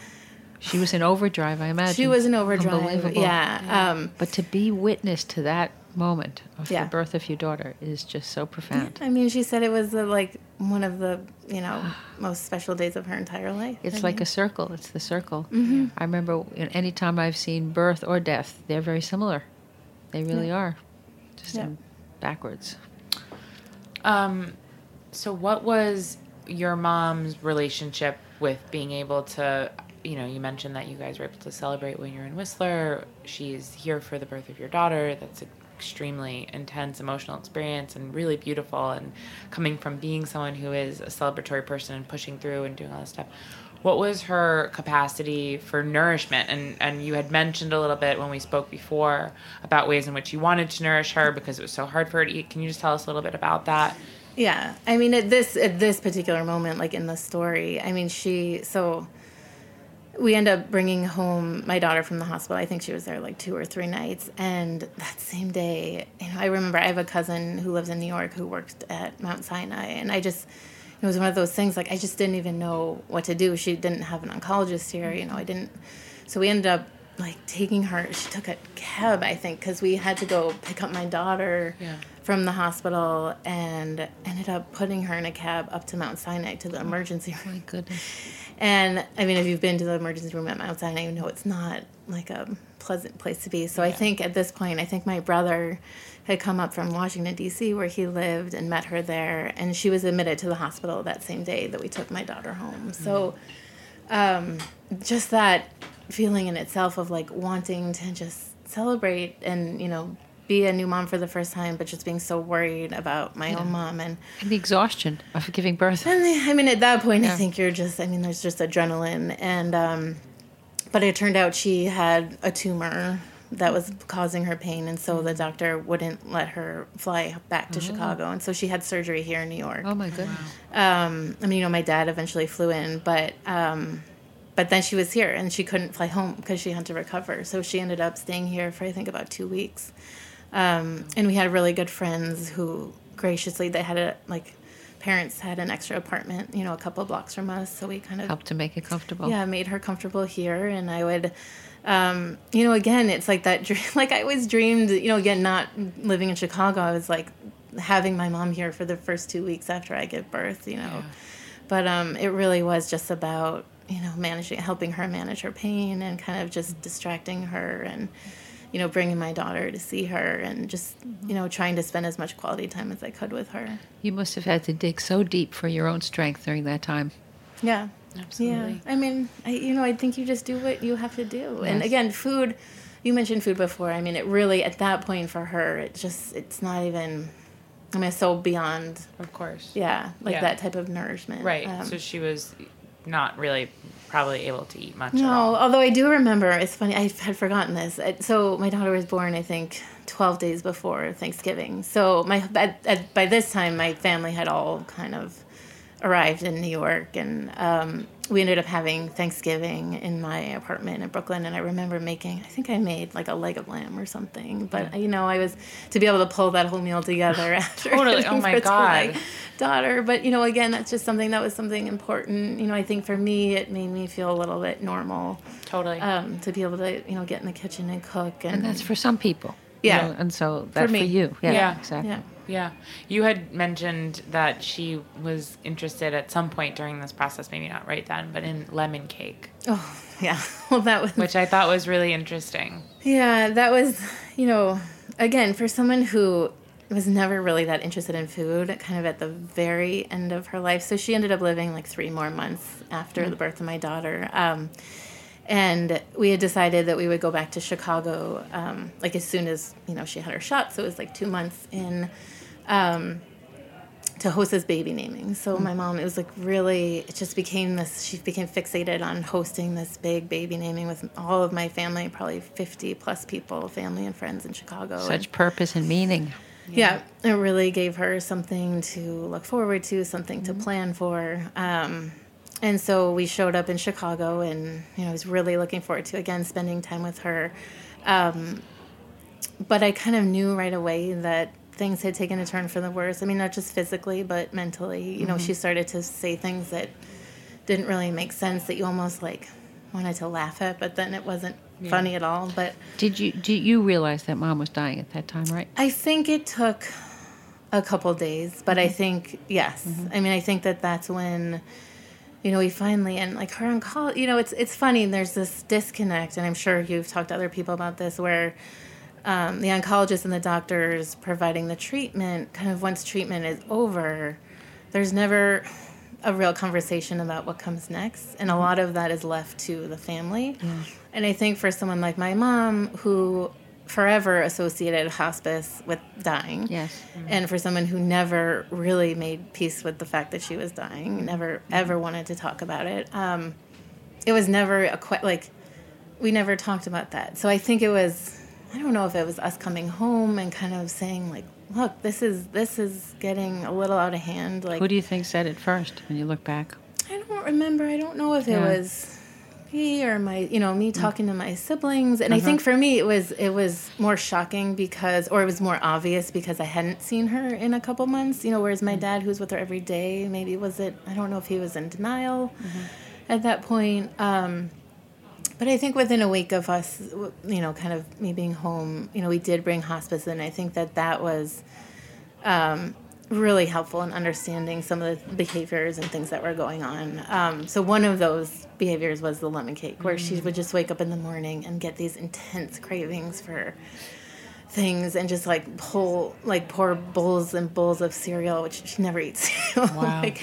She was in overdrive, I imagine. she was in overdrive. Unbelievable. Yeah. Um, But to be witness to that moment of Yeah. the birth of your daughter is just so profound. I mean, she said it was uh, like one of the you know most special days of her entire life. It's I like mean, a circle. It's the circle. Mm-hmm. I remember any time I've seen birth or death, they're very similar. They really are. Just Yeah. in backwards. Um, so what was your mom's relationship with being able to, you know, you mentioned that you guys were able to celebrate when you're in Whistler. She's here for the birth of your daughter. That's an extremely intense emotional experience and really beautiful. And coming from being someone who is a celebratory person and pushing through and doing all this stuff. What was her capacity for nourishment? And and you had mentioned a little bit when we spoke before about ways in which you wanted to nourish her because it was so hard for her to eat. Can you just tell us a little bit about that? Yeah, I mean, at this at this particular moment, like in the story, I mean, she so we end up bringing home my daughter from the hospital. I think she was there like two or three nights, and that same day, you know, I remember I have a cousin who lives in New York who worked at Mount Sinai, and I just it was one of those things like I just didn't even know what to do. She didn't have an oncologist here, you know. I didn't, so we ended up like taking her. She took a cab, I think, because we had to go pick up my daughter Yeah. From the hospital, and ended up putting her in a cab up to Mount Sinai to the emergency room. Oh my goodness. And I mean, if you've been to the emergency room at Mount Sinai, you know it's not like a pleasant place to be. So I think at this point, I think my brother had come up from Washington, D.C., where he lived, and met her there. And she was admitted to the hospital that same day that we took my daughter home. So um, just that feeling in itself of like wanting to just celebrate and, you know, be a new mom for the first time, but just being so worried about my own mom and And the exhaustion of giving birth. and I mean, at that point, I think you're just, I mean, there's just adrenaline. And, um, but it turned out she had a tumor that was causing her pain. And so the doctor wouldn't let her fly back to Chicago. And so she had surgery here in New York. Oh my goodness. Um, I mean, you know, my dad eventually flew in, but, um, but then she was here and she couldn't fly home because she had to recover. So she ended up staying here for, I think, about two weeks. Um, and we had really good friends who graciously, they had a, like, parents had an extra apartment, you know, a couple blocks from us. So we kind of helped to make it comfortable. yeah, made her comfortable here, and I would, um, you know, again, it's like that. Dream, like I always dreamed, you know, again, not living in Chicago, I was like having my mom here for the first two weeks after I give birth, you know. but um, it really was just about you know managing, helping her manage her pain, and kind of just distracting her and you know, bringing my daughter to see her and just, you know, trying to spend as much quality time as I could with her. You must have had to dig so deep for your own strength during that time. Yeah. Absolutely. Yeah. I mean, I, you know, I think you just do what you have to do. And again, food, you mentioned food before. I mean, it really, at that point for her, it just, it's not even, I mean, so beyond, Of course. yeah, like Yeah. that type of nourishment. Right. Um, so she was not really probably able to eat much. at No, although I do remember, it's funny, I had forgotten this. So my daughter was born, I think, 12 days before Thanksgiving. So my at, by this time, my family had all kind of arrived in New York, and um, we ended up having Thanksgiving in my apartment in Brooklyn. And I remember making, I think I made like a leg of lamb or something. But you know, I was to be able to pull that whole meal together after Totally. Oh my God. daughter. But you know, again, that's just something that was something important. You know, I think for me, it made me feel a little bit normal Totally. um, to be able to you know get in the kitchen and cook and, And that's for some people. you Yeah. know, and so that for, me. you. Yeah, Yeah. exactly. yeah Yeah. You had mentioned that she was interested at some point during this process, maybe not right then, but in lemon cake, oh yeah. Well that was which I thought was really interesting. yeah that was you know again for someone who was never really that interested in food kind of at the very end of her life. So she ended up living like three more months after the birth of my daughter. Um, and we had decided that we would go back to chicago um, like as soon as you know she had her shot. So it was like two months in um, to host this baby naming. So my mom, it was like really, it just became this. She became fixated on hosting this big baby naming with all of my family, probably fifty plus people, family and friends in Chicago. Such And, purpose and meaning. yeah, it really gave her something to look forward to, something to plan for. Um, and so we showed up in Chicago, and you know, I was really looking forward to again spending time with her. Um, but I kind of knew right away that things had taken a turn for the worse. I mean, not just physically, but mentally. You know, she mm-hmm. started to say things that didn't really make sense that you almost like wanted to laugh at, but then it wasn't funny at all. But Did you did you realize that mom was dying at that time, right? I think it took a couple days, but I mm-hmm. think yes. Mm-hmm. I mean, I think that that's when you know we finally and like her oncology. You know, it's it's funny. There's this disconnect, and I'm sure you've talked to other people about this, where um, the oncologist and the doctors providing the treatment, kind of once treatment is over, there's never a real conversation about what comes next, and a lot of that is left to the family. And I think for someone like my mom, who forever associated hospice with dying, Yes. and for someone who never really made peace with the fact that she was dying, never ever wanted to talk about it, um, it was never a que- like we never talked about that. So I think it was I don't know if it was us coming home and kind of saying like, look, this is this is getting a little out of hand. Like Who do you think said it first when you look back? I don't remember. I don't know if it was me or my, you know, me mm. talking to my siblings. And I uh-huh. think for me, it was it was more shocking because, or it was more obvious because I hadn't seen her in a couple months. You know, whereas my mm. dad, who's with her every day, maybe was it? I don't know if he was in denial mm-hmm. at that point. Um, but I think within a week of us, you know, kind of me being home, you know, we did bring hospice in. I think that that was um, really helpful in understanding some of the behaviors and things that were going on. Um, so one of those behaviors was the lemon cake, where she would just wake up in the morning and get these intense cravings for things and just like pull like pour bowls and bowls of cereal, which she never eats. Wow. like,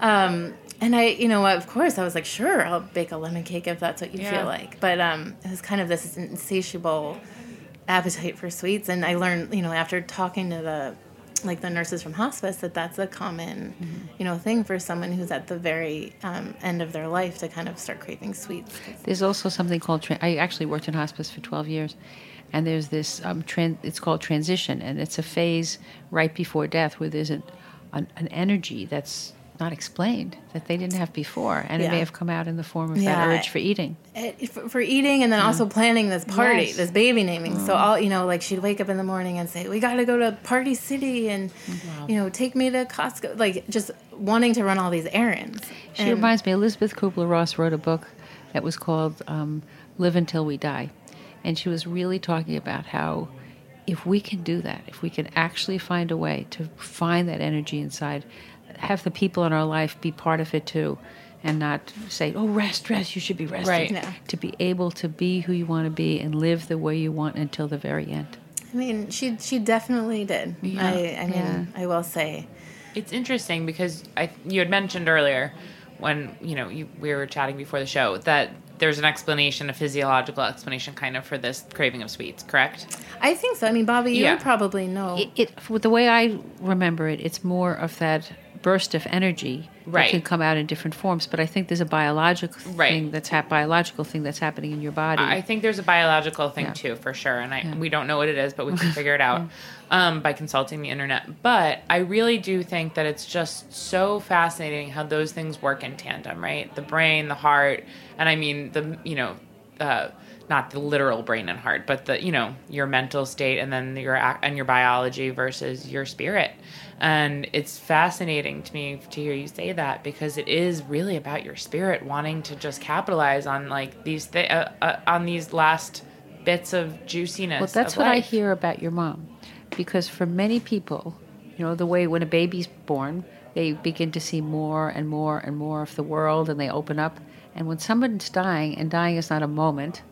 um, and I, you know, of course, I was like, sure, I'll bake a lemon cake if that's what you Yeah. feel like. But um, it was kind of this insatiable appetite for sweets, and I learned, you know, after talking to the like the nurses from hospice that that's a common you know thing for someone who's at the very um, end of their life to kind of start craving sweets There's also something called. Tra- I actually worked in hospice for 12 years, and there's this. Um, tran- it's called transition, and it's a phase right before death where there's an an, an energy that's not explained that they didn't have before, and it may have come out in the form of Yeah. that urge for eating. it, for, eating and then also planning this party Yes. this baby naming so all you know like she'd wake up in the morning and say we got to go to party city and you know take me to costco like just wanting to run all these errands She And- reminds me. Elizabeth Kubler Ross wrote a book that was called um, "Live Until We Die," and she was really talking about how if we can do that, if we can actually find a way to find that energy inside, have the people in our life be part of it too, and not say, "Oh, rest, rest. You should be resting." Right. Yeah. To be able to be who you want to be and live the way you want until the very end. I mean, she she definitely did. Yeah. I I mean, Yeah. I will say. It's interesting because I you had mentioned earlier when you know you, we were chatting before the show that there's an explanation, a physiological explanation, kind of for this craving of sweets. Correct? I think so. I mean, Bobby, you Yeah. would probably know. It, it the way I remember it, it's more of that burst of energy Right. that can come out in different forms. But I think there's a biological Right. thing that's hap- biological thing that's happening in your body. I think there's a biological thing Yeah. too, for sure, and I we don't know what it is, but we can figure it out um, by consulting the internet. But I really do think that it's just so fascinating how those things work in tandem, right? The brain, the heart, and I mean the you know, uh, not the literal brain and heart, but the you know your mental state and then your and your biology versus your spirit. And it's fascinating to me to hear you say that because it is really about your spirit wanting to just capitalize on like these th- uh, uh, on these last bits of juiciness. Well, that's what I hear about your mom. Because for many people, you know, the way when a baby's born, they begin to see more and more and more of the world and they open up. And when someone's dying, and dying is not a moment,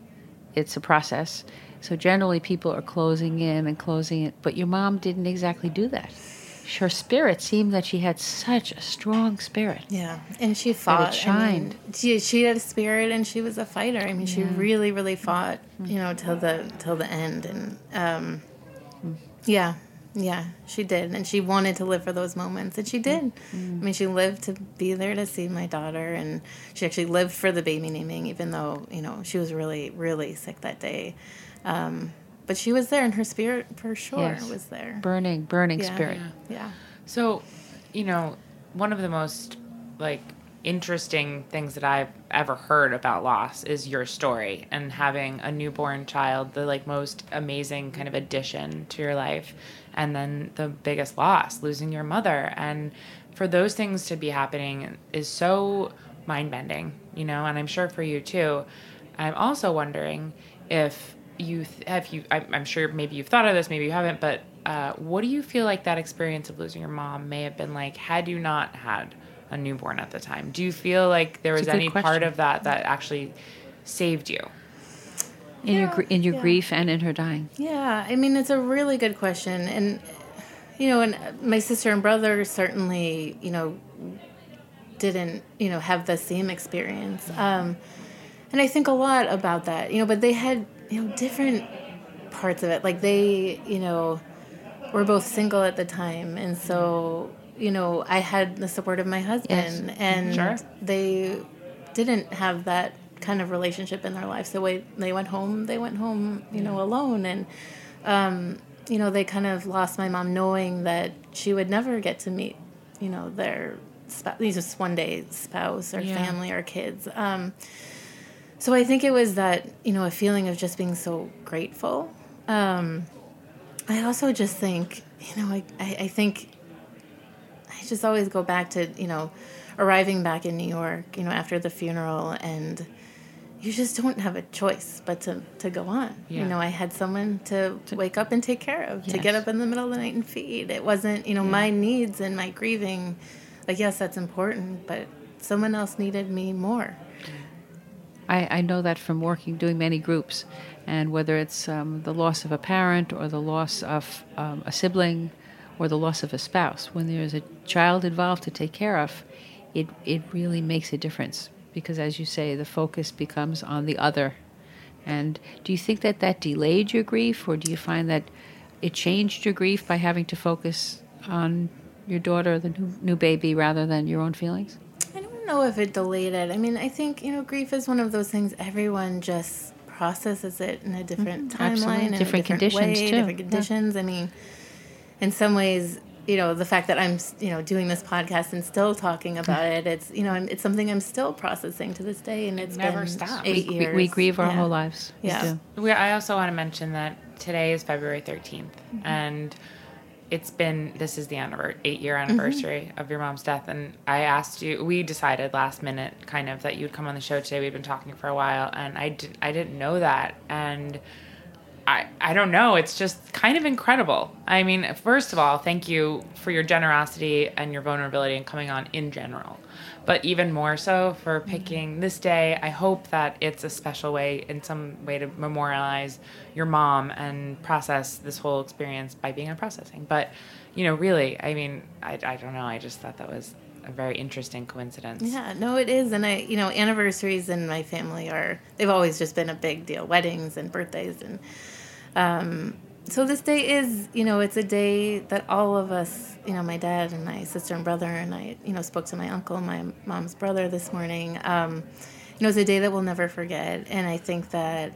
it's a process. So generally, people are closing in and closing it. But your mom didn't exactly do that. Her spirit seemed that she had such a strong spirit. Yeah, and she fought. I mean, shined. she she had a spirit, and she was a fighter. I mean, she really, really fought. You know, till the till the end, and um, yeah, yeah, she did, and she wanted to live for those moments, and she did. I mean, she lived to be there to see my daughter, and she actually lived for the baby naming, even though you know she was really, really sick that day. Um, but she was there, and her spirit for sure Yes. was there. Burning, burning Yeah. spirit. Yeah. So, you know, one of the most like interesting things that I've ever heard about loss is your story and having a newborn child, the like most amazing kind of addition to your life, and then the biggest loss, losing your mother. And for those things to be happening is so mind bending, you know, and I'm sure for you too. I'm also wondering if you th- have you I'm, I'm sure maybe you've thought of this maybe you haven't but uh, what do you feel like that experience of losing your mom may have been like had you not had a newborn at the time do you feel like there was It's a good any part of that that actually saved you In your in your yeah. grief and in her dying. Yeah, I mean it's a really good question, and you know, and my sister and brother certainly, you know, didn't, you know, have the same experience, mm-hmm. um, and I think a lot about that, you know, but they had, you know, different parts of it. Like they, you know, were both single at the time, and mm-hmm. so you know, I had the support of my husband, mm-hmm. and Sure. they didn't have that kind of relationship in their life. So when they went home, they went home, you know, alone, and um, you know, they kind of lost my mom knowing that she would never get to meet, you know, their spouse, just one day spouse or Yeah. family or kids. Um, so I think it was that, you know, a feeling of just being so grateful. Um, I also just think, you know, I, I, I think I just always go back to, you know, arriving back in New York, you know, after the funeral and you just don't have a choice but to, to go on. Yeah. You know, I had someone to wake up and take care of, to get up in the middle of the night and feed. It wasn't, you know, my needs and my grieving. Like, yes, that's important, but someone else needed me more. I, I know that from working, doing many groups, and whether it's um, the loss of a parent or the loss of um, a sibling or the loss of a spouse, when there's a child involved to take care of, it, it really makes a difference because, as you say, the focus becomes on the other. And do you think that that delayed your grief, or do you find that it changed your grief by having to focus on your daughter, the new, new baby, rather than your own feelings? I don't know if it delayed it. I mean, I think, you know, grief is one of those things everyone just processes it in a different Mhm, timeline, in Different different conditions, way, too. different Yeah. conditions. I mean, in some ways, you know, the fact that I'm, you know, doing this podcast and still talking about it, it's, you know, it's something I'm still processing to this day, and it's never stopped. eight we, years. we grieve our Yeah. whole lives. Yeah. We, I also want to mention that today is February 13th, Mm-hmm. and it's been this is the anniversary, eight year anniversary Mm-hmm. of your mom's death. And I asked you, we decided last minute, kind of, that you'd come on the show today. We'd been talking for a while, and I did, I didn't know that, and I, I don't know. It's just kind of incredible. I mean, first of all, thank you for your generosity and your vulnerability and coming on in general. But even more so for mm-hmm. picking this day. I hope that it's a special way, in some way, to memorialize your mom and process this whole experience by being on processing. But, you know, really, I mean, I, I don't know. I just thought that was a very interesting coincidence. Yeah, no, it is. And I, you know, anniversaries in my family are, they've always just been a big deal weddings and birthdays. And um, so this day is, you know, it's a day that all of us, you know, my dad and my sister and brother, and I, you know, spoke to my uncle, my mom's brother this morning. Um, you know, it's a day that we'll never forget. And I think that,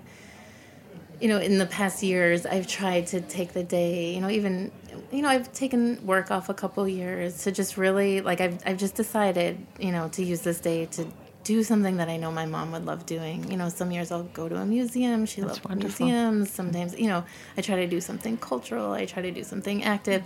you know, in the past years, I've tried to take the day, you know, even, you know, I've taken work off a couple years to just really, like, I've, I've just decided, you know, to use this day to do something that I know my mom would love doing. You know, some years I'll go to a museum. She That's loves wonderful. museums. Sometimes, you know, I try to do something cultural. I try to do something active,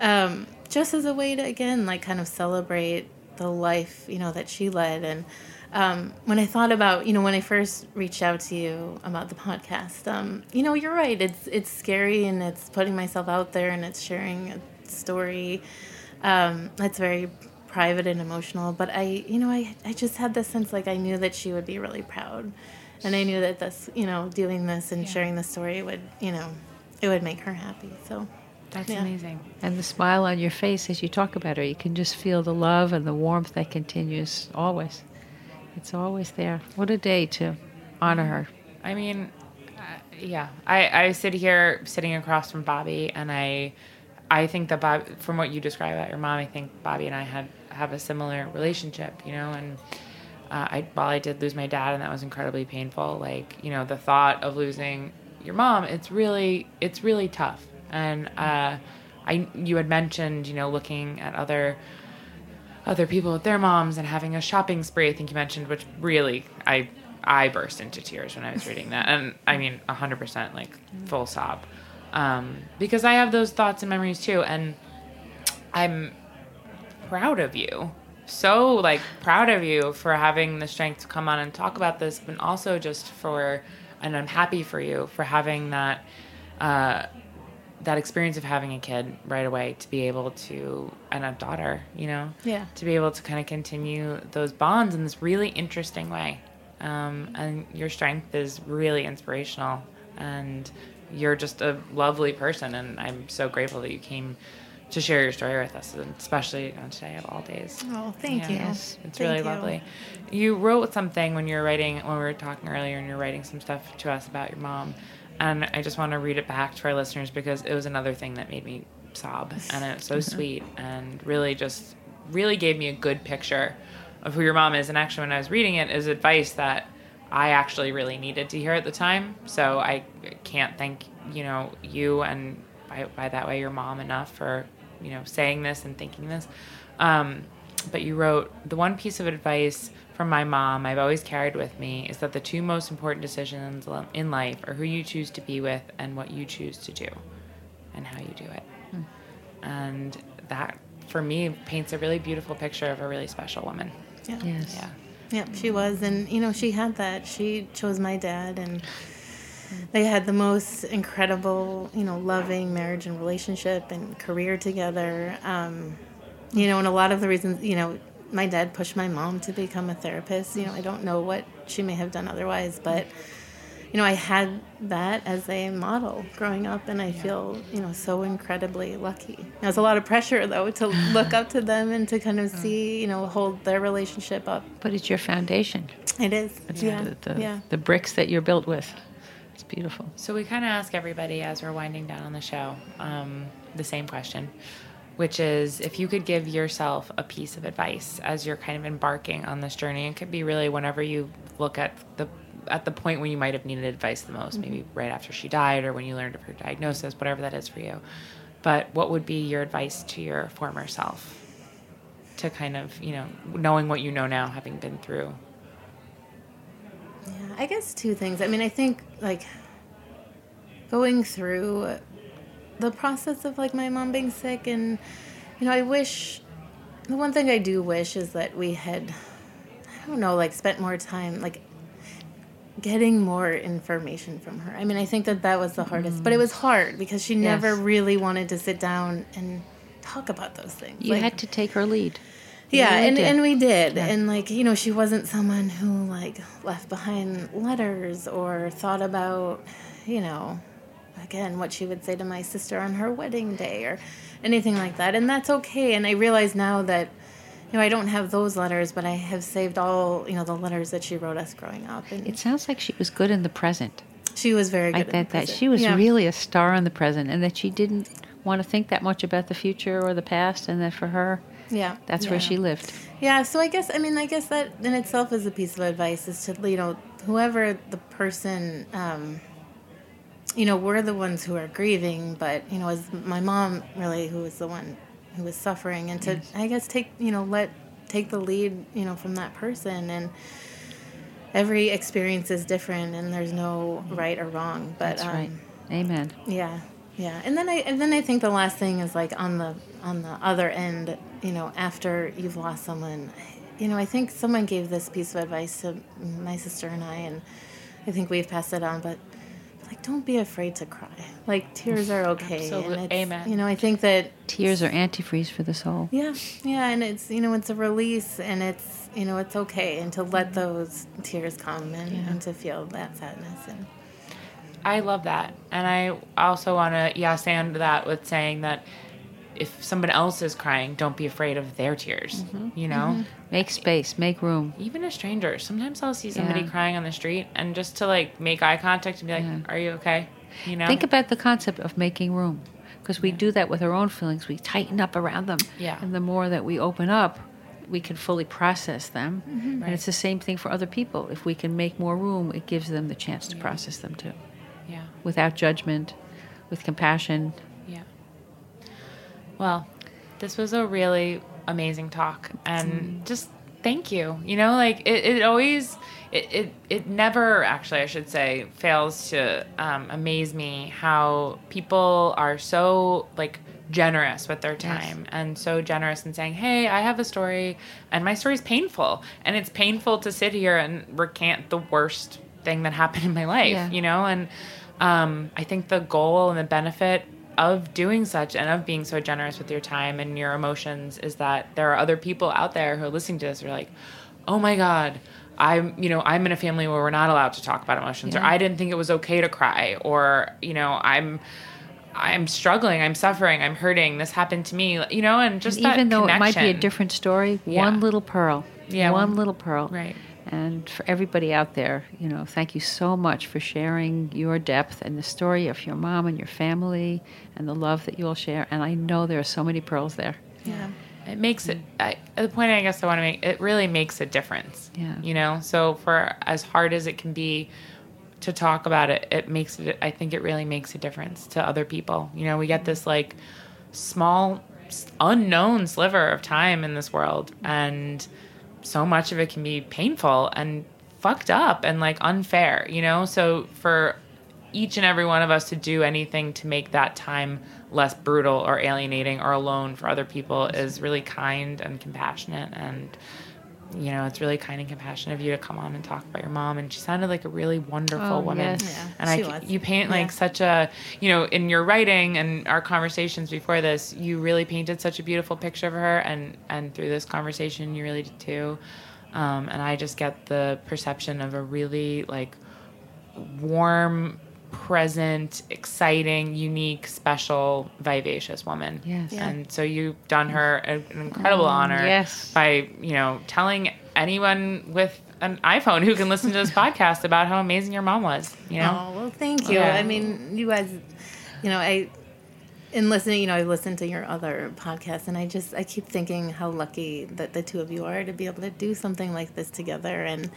um, just as a way to again, like, kind of celebrate the life you know that she led. And um, when I thought about, you know, when I first reached out to you about the podcast, um, you know, you're right. It's it's scary and it's putting myself out there and it's sharing a story um, that's very private and emotional. But I, you know, I, I just had this sense like I knew that she would be really proud. And I knew that this, you know, doing this and sharing the story would, you know, it would make her happy. So That's Yeah. amazing. And the smile on your face as you talk about her, you can just feel the love and the warmth that continues always. It's always there. What a day to honor her. I mean, uh, yeah. I, I sit here sitting across from Bobby, and I I think that Bob, from what you describe about your mom, I think Bobby and I had have a similar relationship, you know. And uh, I while I did lose my dad, and that was incredibly painful. Like you know, the thought of losing your mom, it's really it's really tough. And uh, I you had mentioned, you know, looking at other other people with their moms and having a shopping spree. I think you mentioned, which really I I burst into tears when I was reading that, and I mean hundred percent like full sob, um, because I have those thoughts and memories too, and I'm proud of you, so like proud of you for having the strength to come on and talk about this, but also just for, and I'm happy for you for having that. Uh, that experience of having a kid right away to be able to and a daughter you know Yeah. to be able to kind of continue those bonds in this really interesting way um, and your strength is really inspirational and you're just a lovely person and i'm so grateful that you came to share your story with us and especially on today of all days Oh, thank you. Yes, it's Thank really you. lovely. You wrote something when you were writing, when we were talking earlier, and you're writing some stuff to us about your mom. And I just want to read it back to our listeners because it was another thing that made me sob. And it's so mm-hmm. sweet and really just, really gave me a good picture of who your mom is. And actually, when I was reading it, is advice that I actually really needed to hear at the time. So I can't thank, you know, you and by, by that way, your mom enough for, you know, saying this and thinking this. Um, but you wrote the one piece of advice from my mom I've always carried with me is that the two most important decisions in life are who you choose to be with and what you choose to do and how you do it. And that, for me, paints a really beautiful picture of a really special woman. Yeah. Yes. Yeah. Yep, she was, and you know, she had that. She chose my dad, and they had the most incredible, you know, loving marriage and relationship and career together. Um, you know, and a lot of the reasons, you know, my dad pushed my mom to become a therapist. You know, I don't know what she may have done otherwise, but you know, I had that as a model growing up, and I feel, you know, so incredibly lucky. There's a lot of pressure, though, to look up to them and to kind of see, you know, hold their relationship up. But it's your foundation. It is. It's yeah. the, the, yeah. the bricks that you're built with. It's beautiful. So we kind of ask everybody as we're winding down on the show um, the same question, which is if you could give yourself a piece of advice as you're kind of embarking on this journey. It could be really whenever you look at the at the point when you might have needed advice the most, maybe right after she died or when you learned of her diagnosis, whatever that is for you. But what would be your advice to your former self? To kind of, you know, knowing what you know now, having been through I guess two things. I mean, I think like going through the process of like my mom being sick, and you know, I wish the one thing I do wish is that we had, I don't know, like spent more time. Like getting more information from her. I mean, I think that that was the hardest, but it mm. was hard because she never really wanted to sit down and talk about those things. You Like- had to take her lead. Yeah, really and, did. and we did. And like, you know, she wasn't someone who like left behind letters or thought about, you know, again, what she would say to my sister on her wedding day or anything like that. And that's okay. And I realize now that, you know, I don't have those letters, but I have saved all, you know, the letters that she wrote us growing up. And It sounds like she was good in the present. she was very good Like at that, she was Yeah. really a star in the present and that she didn't want to think that much about the future or the past and that for her, yeah. that's yeah. where she lived. Yeah, so I guess I mean I guess that in itself is a piece of advice is to you know whoever the person um, you know we're the ones who are grieving, but you know as my mom really who was the one who was suffering, and to I guess take you know let take the lead you know from that person and. Every experience is different, and there's no right or wrong. But That's um, right. Amen. yeah, yeah. And then I and then I think the last thing is like on the on the other end, you know, after you've lost someone, you know, I think someone gave this piece of advice to my sister and I, and I think we've passed it on, but like don't be afraid to cry. Like tears are okay. Absolute- And it's, amen. You know, I think that Tears are antifreeze for the soul. yeah, yeah, and it's you know it's a release, and it's you know it's okay, and to let those tears come and, and to feel that sadness and. I love that. And I also want to, yeah, stand that with saying that if someone else is crying, don't be afraid of their tears, you know? Make space, make room. Even a stranger. Sometimes I'll see somebody Yeah. crying on the street and just to like make eye contact and be like, are you okay? You know? Think about the concept of making room because we do that with our own feelings. We tighten up around them. Yeah. And the more that we open up, we can fully process them. Mm-hmm. And it's the same thing for other people. If we can make more room, it gives them the chance to process them too. Without judgment, with compassion. Yeah. Well, this was a really amazing talk and just thank you. You know, like it, it always it, it it never actually I should say fails to um, amaze me how people are so like generous with their time and so generous in saying, "Hey, I have a story and my story is painful and it's painful to sit here and recant the worst thing that happened in my life." Yeah. You know, and um, I think the goal and the benefit of doing such and of being so generous with your time and your emotions is that there are other people out there who are listening to this who are like, oh my God, I'm, you know, I'm in a family where we're not allowed to talk about emotions, or I didn't think it was okay to cry, or, you know, I'm, I'm struggling, I'm suffering, I'm hurting. This happened to me, you know, and just that Even though it might be a different story, Yeah. one little pearl. Yeah, One one- little pearl. right. And for everybody out there, you know, thank you so much for sharing your depth and the story of your mom and your family and the love that you all share. And I know there are so many pearls there. Yeah. it makes it I, the point i guess i want to make it really makes a difference Yeah. you know so for as hard as it can be to talk about it it makes it i think it really makes a difference to other people you know we get this like small unknown sliver of time in this world and so much of it can be painful and fucked up and like unfair you know? So for each and every one of us to do anything to make that time less brutal or alienating or alone for other people is really kind and compassionate and you know it's really kind and compassionate of you to come on and talk about your mom and she sounded like a really wonderful Oh, woman yes. Yeah, and she I, was. you paint Yeah. like such a you know in your writing and our conversations before this you really painted such a beautiful picture of her and and through this conversation you really did too um, and I just get the perception of a really like warm, present, exciting, unique, special, vivacious woman. Yes. Yeah. And so you've done her an an incredible mm, honor yes. by, you know, telling anyone with an iPhone who can listen to this podcast about how amazing your mom was, you know? Oh well, thank you. Yeah. I mean, you guys, you know, I in listening, you know, I listened to your other podcasts, and I just I keep thinking how lucky that the two of you are to be able to do something like this together, and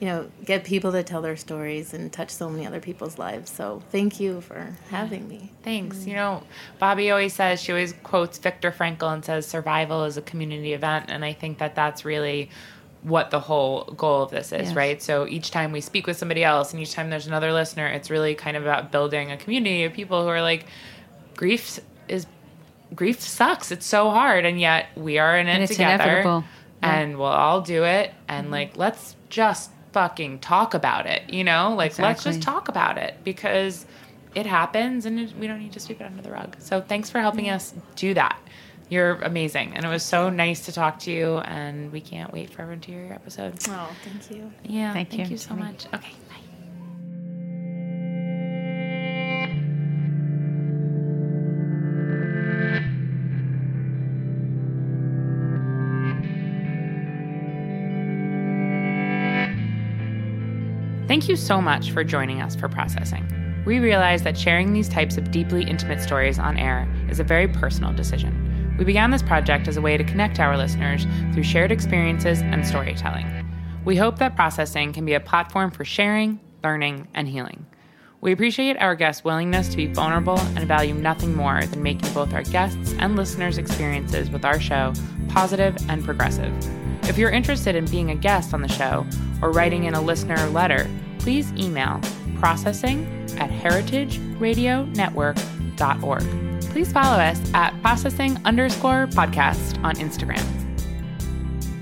you know, get people to tell their stories and touch so many other people's lives. So thank you for having me. Thanks. Mm. You know, Bobby always says, she always quotes Viktor Frankl and says, survival is a community event. And I think that that's really what the whole goal of this is, Yes. right? So each time we speak with somebody else and each time there's another listener, it's really kind of about building a community of people who are like, grief is. Grief sucks. It's so hard, and yet we are in it And together. Yeah. and we'll all do it. And mm-hmm. like, let's just fucking talk about it, you know? Like, let's just talk about it because it happens and it, we don't need to sweep it under the rug. So, thanks for helping us do that. You're amazing. And it was so nice to talk to you. And we can't wait for everyone to hear your episode. Oh, thank you. Yeah. Thank Thank you. you so much. Okay. Thank you so much for joining us for processing. We realize that sharing these types of deeply intimate stories on air is a very personal decision. We began this project as a way to connect our listeners through shared experiences and storytelling. We hope that processing can be a platform for sharing, learning, and healing. We appreciate our guests' willingness to be vulnerable and value nothing more than making both our guests' and listeners' experiences with our show positive and progressive. If you're interested in being a guest on the show or writing in a listener letter, please email processing at heritageradionetwork.org. Please follow us at processing underscore podcast on Instagram.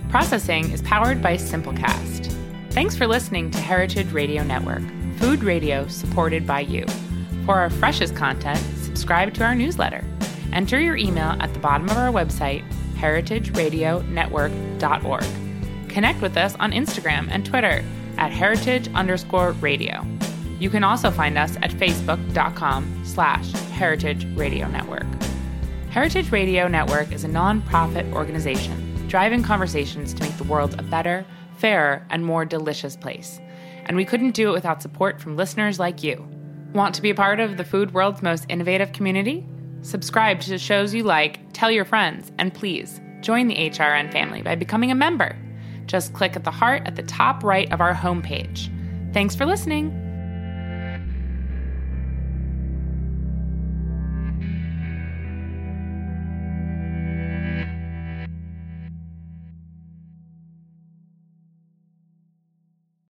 Processing is powered by Simplecast. Thanks for listening to Heritage Radio Network, food radio supported by you. For our freshest content, subscribe to our newsletter. Enter your email at the bottom of our website, heritageradionetwork.org. Connect with us on Instagram and Twitter at heritage underscore radio. You can also find us at facebook.com slash heritage radio network. Heritage Radio Network is a nonprofit organization driving conversations to make the world a better, fairer, and more delicious place. And we couldn't do it without support from listeners like you. Want to be a part of the food world's most innovative community? Subscribe to the shows you like, tell your friends, and please join the HRN family by becoming a member. Just click at the heart at the top right of our homepage. Thanks for listening.